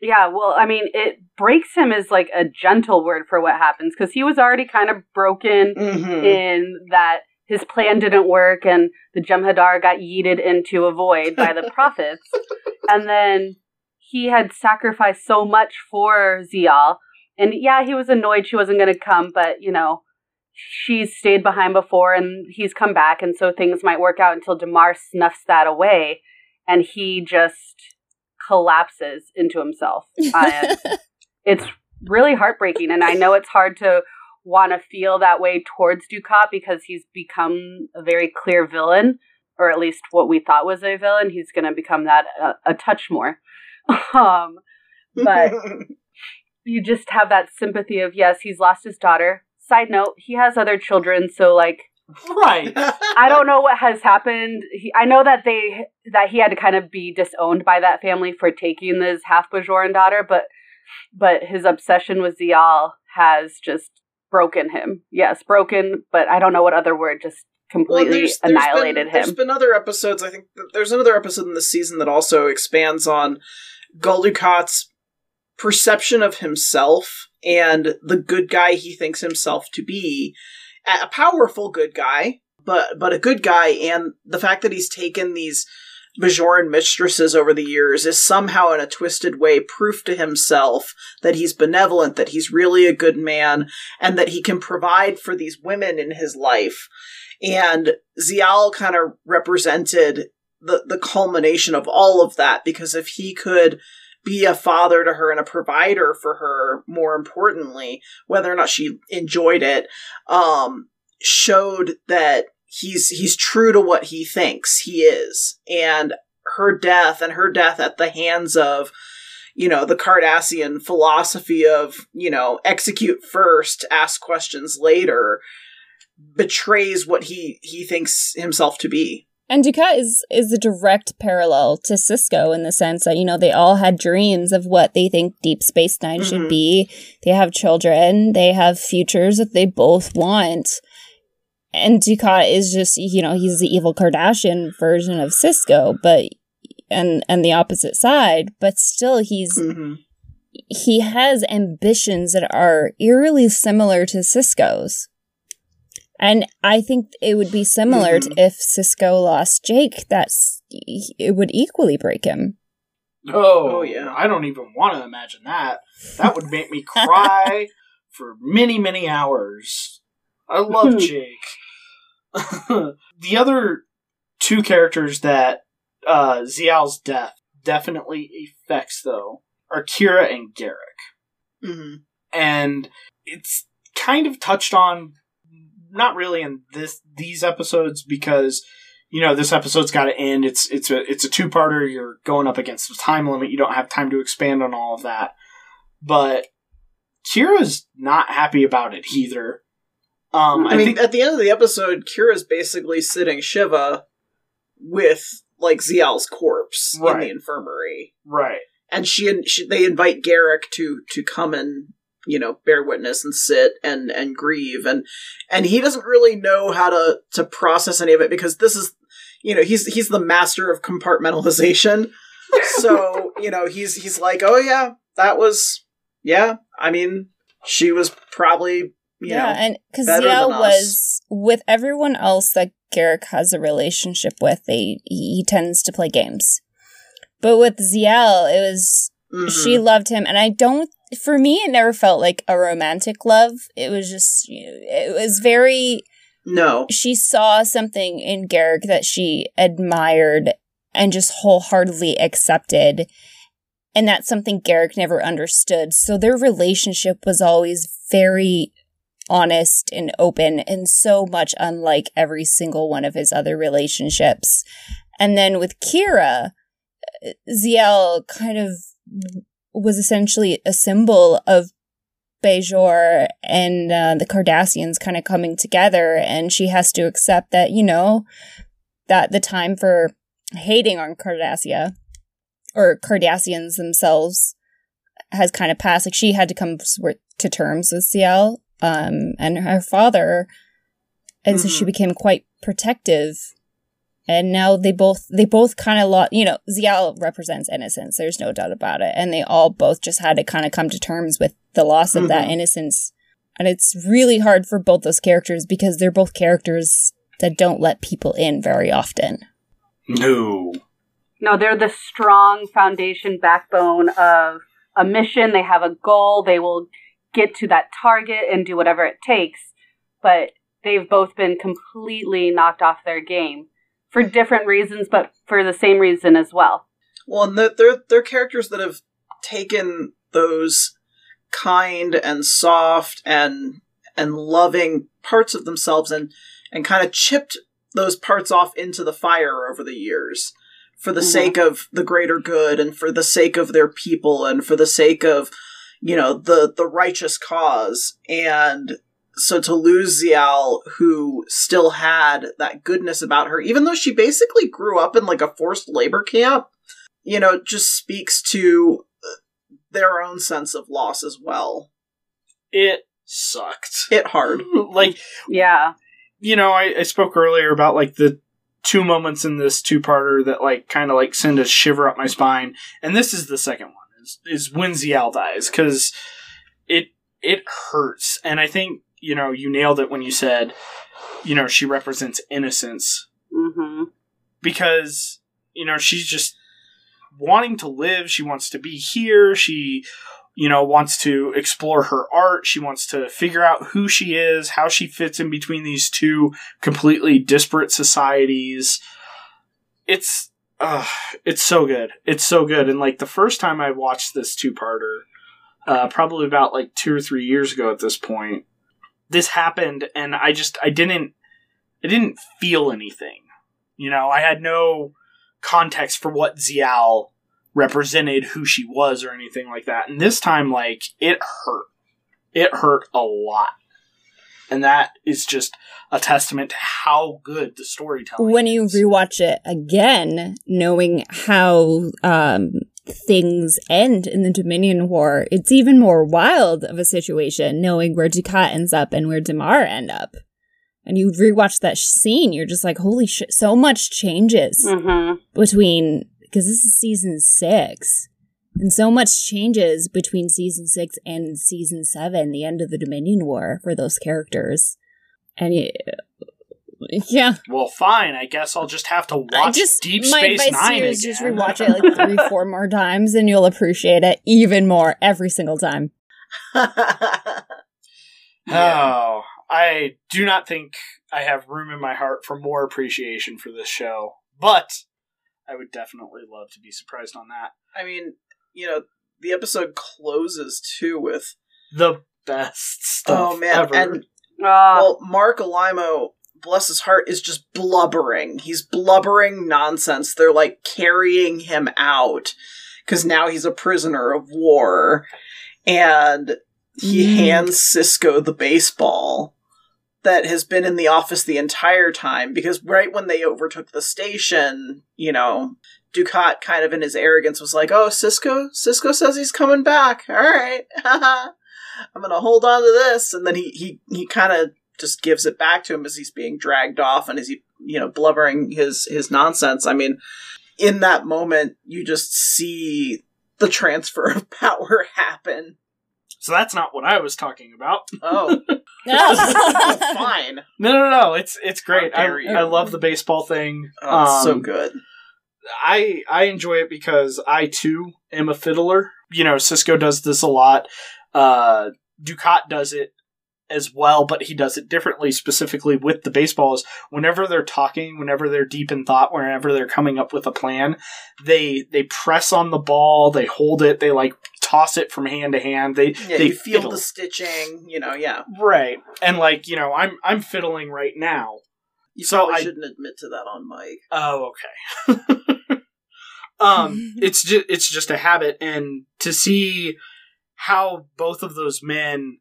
Yeah, well, I mean, it breaks him is like a gentle word for what happens because he was already kind of broken Mm-hmm. in that his plan didn't work and the Jem'Hadar got yeeted into a void by the prophets. And then he had sacrificed so much for Ziyal. And yeah, he was annoyed she wasn't going to come, but you know, she's stayed behind before and he's come back. And so things might work out until Damar snuffs that away and he just collapses into himself. And it's really heartbreaking. And I know it's hard to want to feel that way towards Dukat because he's become a very clear villain, or at least what we thought was a villain. He's going to become that a, a touch more. um, but you just have that sympathy of yes, he's lost his daughter. Side note, he has other children, so like Right. I don't know what has happened. He, I know that they that he had to kind of be disowned by that family for taking this half Bajoran daughter, but but his obsession with Ziyal has just broken him. Yes, broken, but I don't know what other word just completely there's- there's annihilated been, There's been other episodes. I think there's another episode in the season that also expands on Gul Dukat's perception of himself and the good guy he thinks himself to be. A powerful good guy, but but a good guy, and the fact that he's taken these Bajoran mistresses over the years is somehow in a twisted way proof to himself that he's benevolent, that he's really a good man, and that he can provide for these women in his life. And Ziyal kind of represented the, the culmination of all of that because if he could be a father to her and a provider for her, more importantly, whether or not she enjoyed it, um, showed that he's he's true to what he thinks he is. And her death and her death at the hands of you know the Cardassian philosophy of you know execute first ask questions later betrays what he he thinks himself to be And Dukat is is a direct parallel to Sisko in the sense that you know they all had dreams of what they think Deep Space 9 Mhm. should be. They have children, they have futures that they both want. And Dukat is just you know he's the evil Cardassian version of Sisko, but and and the opposite side, but still he's mm-hmm. he has ambitions that are eerily similar to Sisko's. And I think it would be similar to if Sisko lost Jake, that's it would equally break him. Oh, Oh, yeah. I don't even want to imagine that. That would make me cry for many, many hours. I love Jake. the other two characters that uh, Ziyal's death definitely affects, though, are Kira and Garak. Mm-hmm. and it's kind of touched on not really in this these episodes because you know this episode's got to end. It's it's a it's a two-parter. You're going up against the time limit. You don't have time to expand on all of that. But Kira's not happy about it either. Um I, i, mean, think at the end of the episode, Kira's basically sitting Shiva with like Ziyal's corpse in the infirmary, right. And she, she they invite Garak to to come and you know bear witness and sit and and grieve and and he doesn't really know how to to process any of it because this is you know he's he's the master of compartmentalization so you know he's he's like oh yeah that was yeah i mean she was probably you yeah, know and because better Ziyal than us. was with everyone else that Garak has a relationship with, they he tends to play games. But with Ziyal, it was mhm. she loved him and i don't for me it never felt like a romantic love. It was just you know, it was very no. she saw something in Garak that she admired and just wholeheartedly accepted. And that's something Garak never understood. So their relationship was always very honest and open and so much unlike every single one of his other relationships. And then with kira uh, Ziyal kind of was essentially a symbol of Bajor and uh, the Cardassians kind of coming together, and she has to accept that, you know, that the time for hating on Cardassia or Cardassians themselves has kind of passed. Like she had to come to terms with Ziyal um, and her father, and so she Mhm. became quite protective and now they both they both kind of lost you know Ziyal represents innocence there's no doubt about it and they all both just had to kind of come to terms with the loss of that Mhm. innocence and it's really hard for both those characters because they're both characters that don't let people in very often. No. No, they're the strong foundation backbone of a mission. They have a goal. They will get to that target and do whatever it takes. But they've both been completely knocked off their game for different reasons, but for the same reason as well. Well, and they're, they're, they're characters that have taken those kind and soft and and loving parts of themselves and and kind of chipped those parts off into the fire over the years for the Mhm. sake of the greater good and for the sake of their people and for the sake of you know the the righteous cause and so to lose Ziyal, who still had that goodness about her, even though she basically grew up in like a forced labor camp, you know, just speaks to uh, their own sense of loss as well. It sucked. Hit hard. like, Yeah. you know, I, I spoke earlier about like the two moments in this two parter that like kind of like send a shiver up my spine. And this is the second one is, is when Ziyal dies because it, it hurts. And I think, you know, you nailed it when you said, you know, she represents innocence. Hmm because you know she's just wanting to live. She wants to be here. She you know wants to explore her art. She wants to figure out who she is how she fits in between these two completely disparate societies. It's uh, it's so good. It's so good. And like the first time i watched this two-parter uh, probably about like two or three years ago at this point this happened and i just i didn't i didn't feel anything you know, I had no context for what Ziyal represented, who she was, or anything like that. And this time, like, it hurt. It hurt a lot. And that is just a testament to how good the storytelling When you is. rewatch it again, knowing how um, things end in the Dominion War, it's even more wild of a situation knowing where Dukat ends up and where Damar end up. And you rewatch that sh- scene, you're just like, holy shit, so much changes hmm between, because this is season six. And so much changes between season six and season seven, the end of the Dominion War for those characters. And it, yeah, Well, fine. I guess I'll just have to watch I just Deep my Space Nine again. is just rewatch it like three, four more times, and you'll appreciate it even more every single time. Oh, I do not think I have room in my heart for more appreciation for this show, but I would definitely love to be surprised on that. I mean, you know, the episode closes too with The best stuff oh man, ever. and Uh, well, Marc Alaimo, bless his heart, is just blubbering. He's blubbering nonsense. They're like carrying him out because now he's a prisoner of war, and he Mm. hands Sisko the baseball that has been in the office the entire time because right when they overtook the station, you know, Dukat kind of in his arrogance was like, "Oh, Sisko, Sisko says he's coming back. All right, I'm gonna hold on to this." And then he he he kind of just gives it back to him as he's being dragged off and as he you know blubbering his his nonsense. I mean, in that moment, you just see the transfer of power happen. so that's not what I was talking about. Oh, fine. No, no, no. It's it's great. How I. I love the baseball thing. Oh, it's so Um, good. I I enjoy it because I too am a fiddler. You know, Sisko does this a lot. Uh, Dukat does it as well, but he does it differently. Specifically with the baseballs, whenever they're talking, whenever they're deep in thought, whenever they're coming up with a plan, they they press on the ball, they hold it, they like toss it from hand to hand. They Yeah, they feel fiddle. the stitching. You know, yeah. right, and like you know, I'm I'm fiddling right now. You So I- shouldn't admit to that on mic. Oh, okay. um, it's just it's just a habit, and to see how both of those men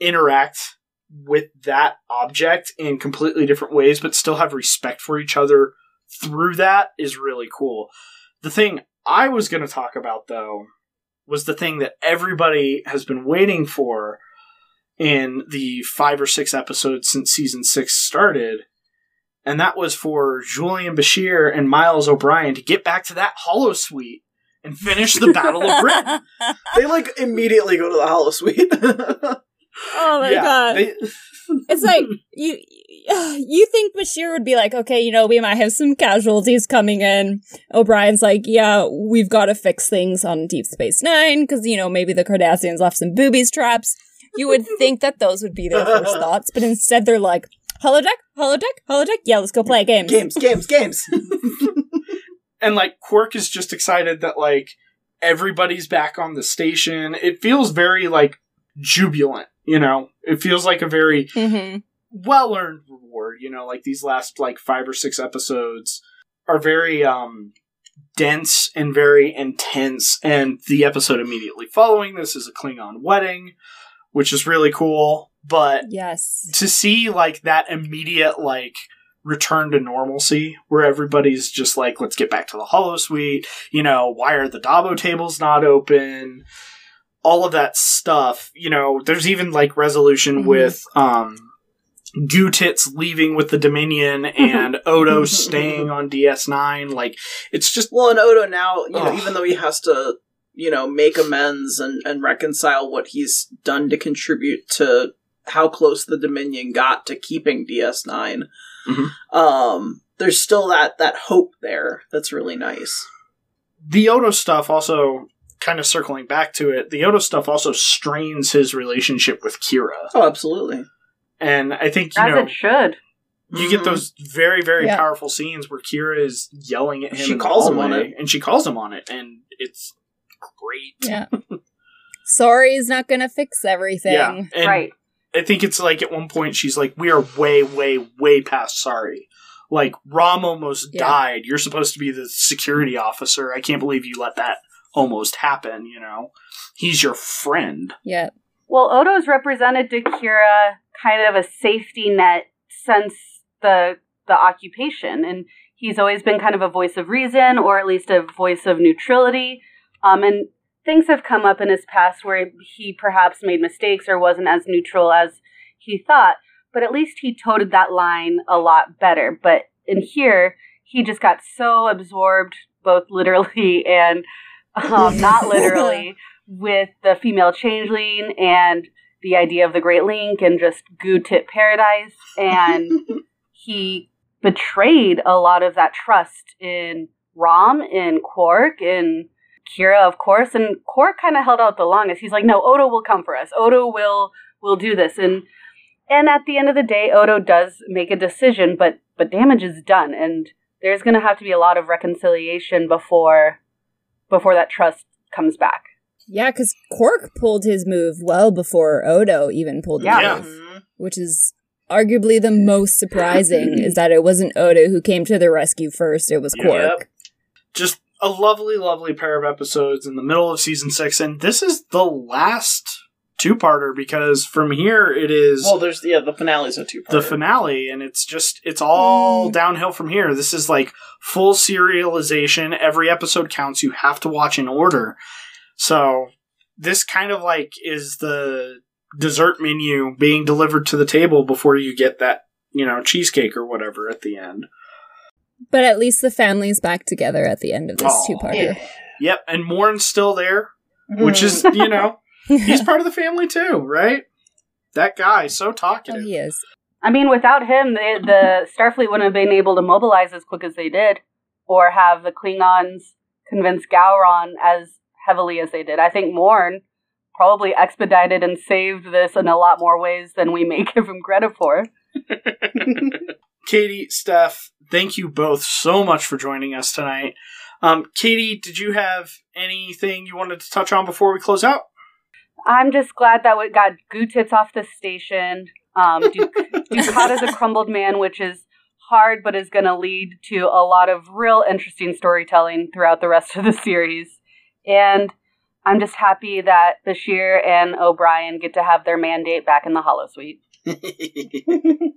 interact with that object in completely different ways, but still have respect for each other through that is really cool. The thing I was going to talk about, though, was the thing that everybody has been waiting for in the five or six episodes since season six started and that was for Julian Bashir and Miles O'Brien to get back to that holosuite and finish the Battle of Britain. They like immediately go to the holosuite. Oh my yeah, god. they- It's like you you think Bashir would be like, okay, you know, we might have some casualties coming in. O'Brien's like, yeah, we've got to fix things on Deep Space Nine because you know maybe the Cardassians left some boobies traps. You would think that those would be their first thoughts, but instead they're like, holodeck, holodeck, holodeck. Yeah, let's go play a game. games, games, games. and like Quark is just excited that like everybody's back on the station. It feels very like jubilant, you know. It feels like a very Mm-hmm. well earned reward, you know, like these last like 5 or 6 episodes are very um dense and very intense and the episode immediately following this is a Klingon wedding, which is really cool, but Yes. to see like that immediate like return to normalcy where everybody's just like let's get back to the holosuite you know why are the dabo tables not open all of that stuff you know there's even like resolution Mhm. with um Gootits leaving with the Dominion and Odo staying on DS9 like it's just Well, and Odo now, you know, even though he has to, you know, make amends and, and reconcile what he's done to contribute to how close the Dominion got to keeping DS9, Mhm. um, there's still that, that hope there that's really nice. the Odo stuff also kind of circling back to it the Odo stuff also strains his relationship with Kira Oh, absolutely. and I think you As know it should. You get Mhm. those very, very Yeah. powerful scenes where Kira is yelling at him. She calls him on it. and she calls him on it, and it's great. Yeah. Sorry is not gonna fix everything. Yeah, and right. I think it's like at one point she's like, "We are way, way, way past sorry." Like Rom almost Yeah. died. You're supposed to be the security officer. I can't believe you let that almost happen. You know, he's your friend. Yeah. Well, Odo's represented to Kira kind of a safety net since the the occupation, and he's always been kind of a voice of reason, or at least a voice of neutrality. Um, and things have come up in his past where he perhaps made mistakes or wasn't as neutral as he thought, but at least he toted that line a lot better. But in here, he just got so absorbed, both literally and um, not literally, with the female changeling and the idea of the Great Link and just goo tip paradise. And he betrayed a lot of that trust in Rom, in Quark, in Kira, of course. And Quark kind of held out the longest. He's like, no, Odo will come for us. Odo will will do this. And and at the end of the day, Odo does make a decision, but but damage is done, and there's going to have to be a lot of reconciliation before before that trust comes back. Yeah, because Quark pulled his move well before Odo even pulled Yeah. his Yeah. move, Mhm. which is arguably the most surprising is that it wasn't Odo who came to the rescue first, it was Quark. Yep. Just a lovely, lovely pair of episodes in the middle of season six, and this is the last two-parter because from here it is Well, there's, yeah, the finale's a two-parter. the finale and it's just it's all Mm. downhill from here this is like full serialization every episode counts you have to watch in order so this kind of like is the dessert menu being delivered to the table before you get that you know cheesecake or whatever at the end But at least the family's back together at the end of this Aw. two-parter. yep and Morn's still there which is you know he's part of the family too right that guy so oh, talkative he is. I mean, without him, the, the Starfleet wouldn't have been able to mobilize as quick as they did, or have the Klingons convince Gowron as heavily as they did. I think Morn probably expedited and saved this in a lot more ways than we may give him credit for. Katie, Steph, thank you both so much for joining us tonight. Um, Katie, did you have anything you wanted to touch on before we close out? I'm just glad that we got goo tits off the station. Um, Duke, Ducata's a crumbled man, which is hard, but is going to lead to a lot of real interesting storytelling throughout the rest of the series. And I'm just happy that Bashir and O'Brien get to have their mandate back in the holosuite.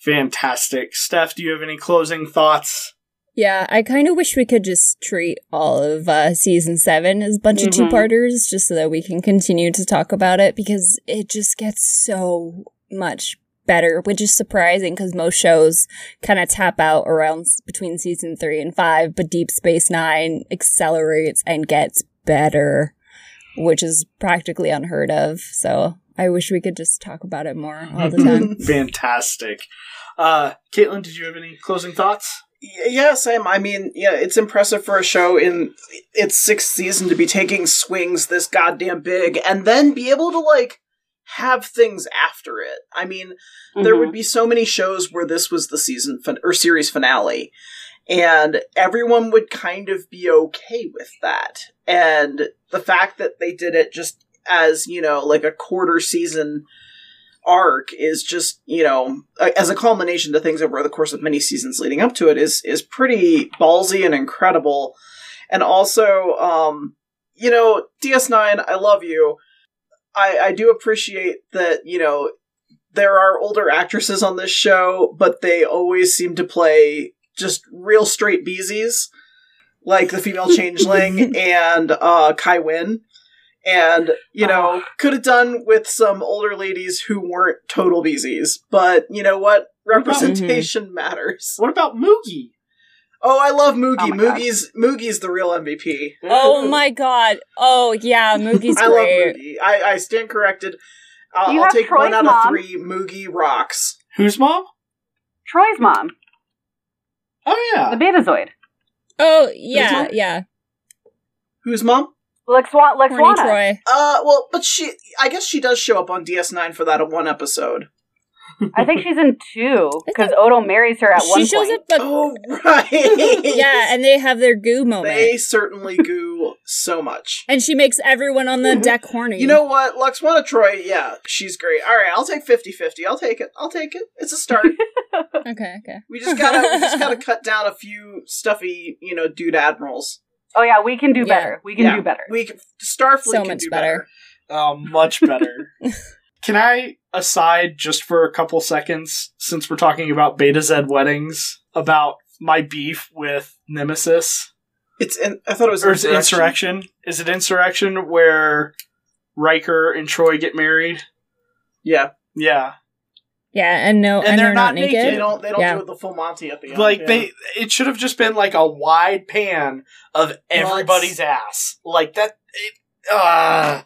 Fantastic. Steph, do you have any closing thoughts? Yeah, I kind of wish we could just treat all of uh, season seven as a bunch Mhm. of two parters just so that we can continue to talk about it because it just gets so much better, which is surprising because most shows kind of tap out around between season three and five, but Deep Space Nine accelerates and gets better, which is practically unheard of. So I wish we could just talk about it more all the time. Fantastic. Uh, Caitlin, did you have any closing thoughts? Yeah, Sam. I mean, yeah, it's impressive for a show in its sixth season to be taking swings this goddamn big and then be able to, like, have things after it. I mean, there Mhm. would be so many shows where this was the season fin- or series finale, and everyone would kind of be okay with that. And the fact that they did it just as, you know, like a quarter season arc is just you know as a culmination to things over the course of many seasons leading up to it is is pretty ballsy and incredible. And also um you know ds9 i love you. I i do appreciate that you know there are older actresses on this show but they always seem to play just real straight beesies like the female changeling and uh kai Winn and you know could have done with some older ladies who weren't total beesies but you know what representation matters What about Moogie? oh i love moogie Oh my God. moogie's moogie's the real mvp oh my god. Oh yeah, Moogie's i love great. moogie i, I stand corrected uh, You i'll take Troi's one out mom. of three moogie rocks Whose mom? Troi's mom, Oh yeah. the Betazoid. Oh yeah, yeah. whose mom Lexwa- Horny Lwaxana. Troi. uh well but she i guess she does show up on ds9 for that one episode I think she's in two because Odo marries her at she one shows point. up, but oh right yeah, and they have their goo moment, they certainly goo so much and she makes everyone on the deck horny. You know what? Lwaxana Troi, yeah, she's great. All right, I'll take 50-50. I'll take it. I'll take it. It's a start. Okay, okay. we just gotta we just gotta cut down a few stuffy, you know, dude admirals. Oh yeah, we can do Yeah. better. We can Yeah. do better. We can, Starfleet So can much do better. better. Oh, much better. Can I aside just for a couple seconds, since we're talking about Betazed weddings, about my beef with Nemesis? It's in, I thought it was Or is insurrection. insurrection? Is it insurrection where Riker and Troi get married? Yeah, Yeah. Yeah, and no, And and, they're they're, not not naked. naked. they don't they don't Yeah. do the full Monty at the end. Like yeah. they it should have just been like a wide pan of everybody's ass. Like that it uh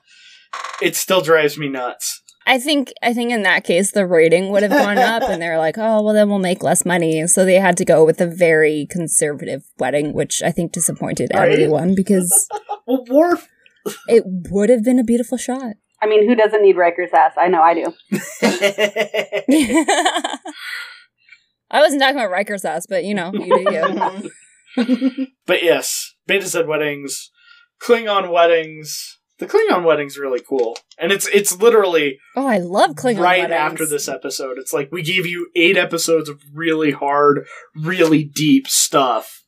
it still drives me nuts. I think I think in that case the rating would have gone up, and they're like, oh well, then we'll make less money. So they had to go with a very conservative wedding, which I think disappointed Right. everyone because Well Worf it would have been a beautiful shot. I mean, who doesn't need Riker's ass? I know I do. I wasn't talking about Riker's ass, but you know, you do you. But yes, Betazed weddings, Klingon weddings. The Klingon wedding's really cool, and it's it's literally Oh, I love Klingon right weddings. after this episode. It's like we gave you eight episodes of really hard, really deep stuff.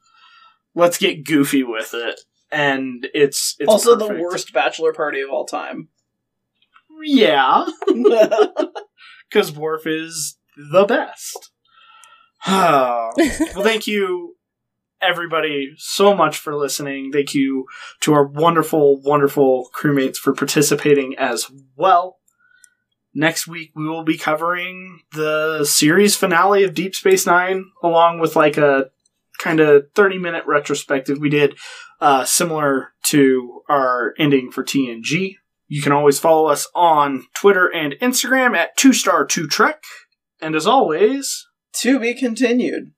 Let's get goofy with it, and it's it's also the worst bachelor party of all time. Yeah, because Worf is the best. well, thank you, everybody, so much for listening. Thank you to our wonderful, wonderful crewmates for participating as well. Next week, we will be covering the series finale of Deep Space Nine, along with like a kind of 30 minute retrospective we did, uh, similar to our ending for TNG. You can always follow us on Twitter and Instagram at 2star2trek. And as always, to be continued.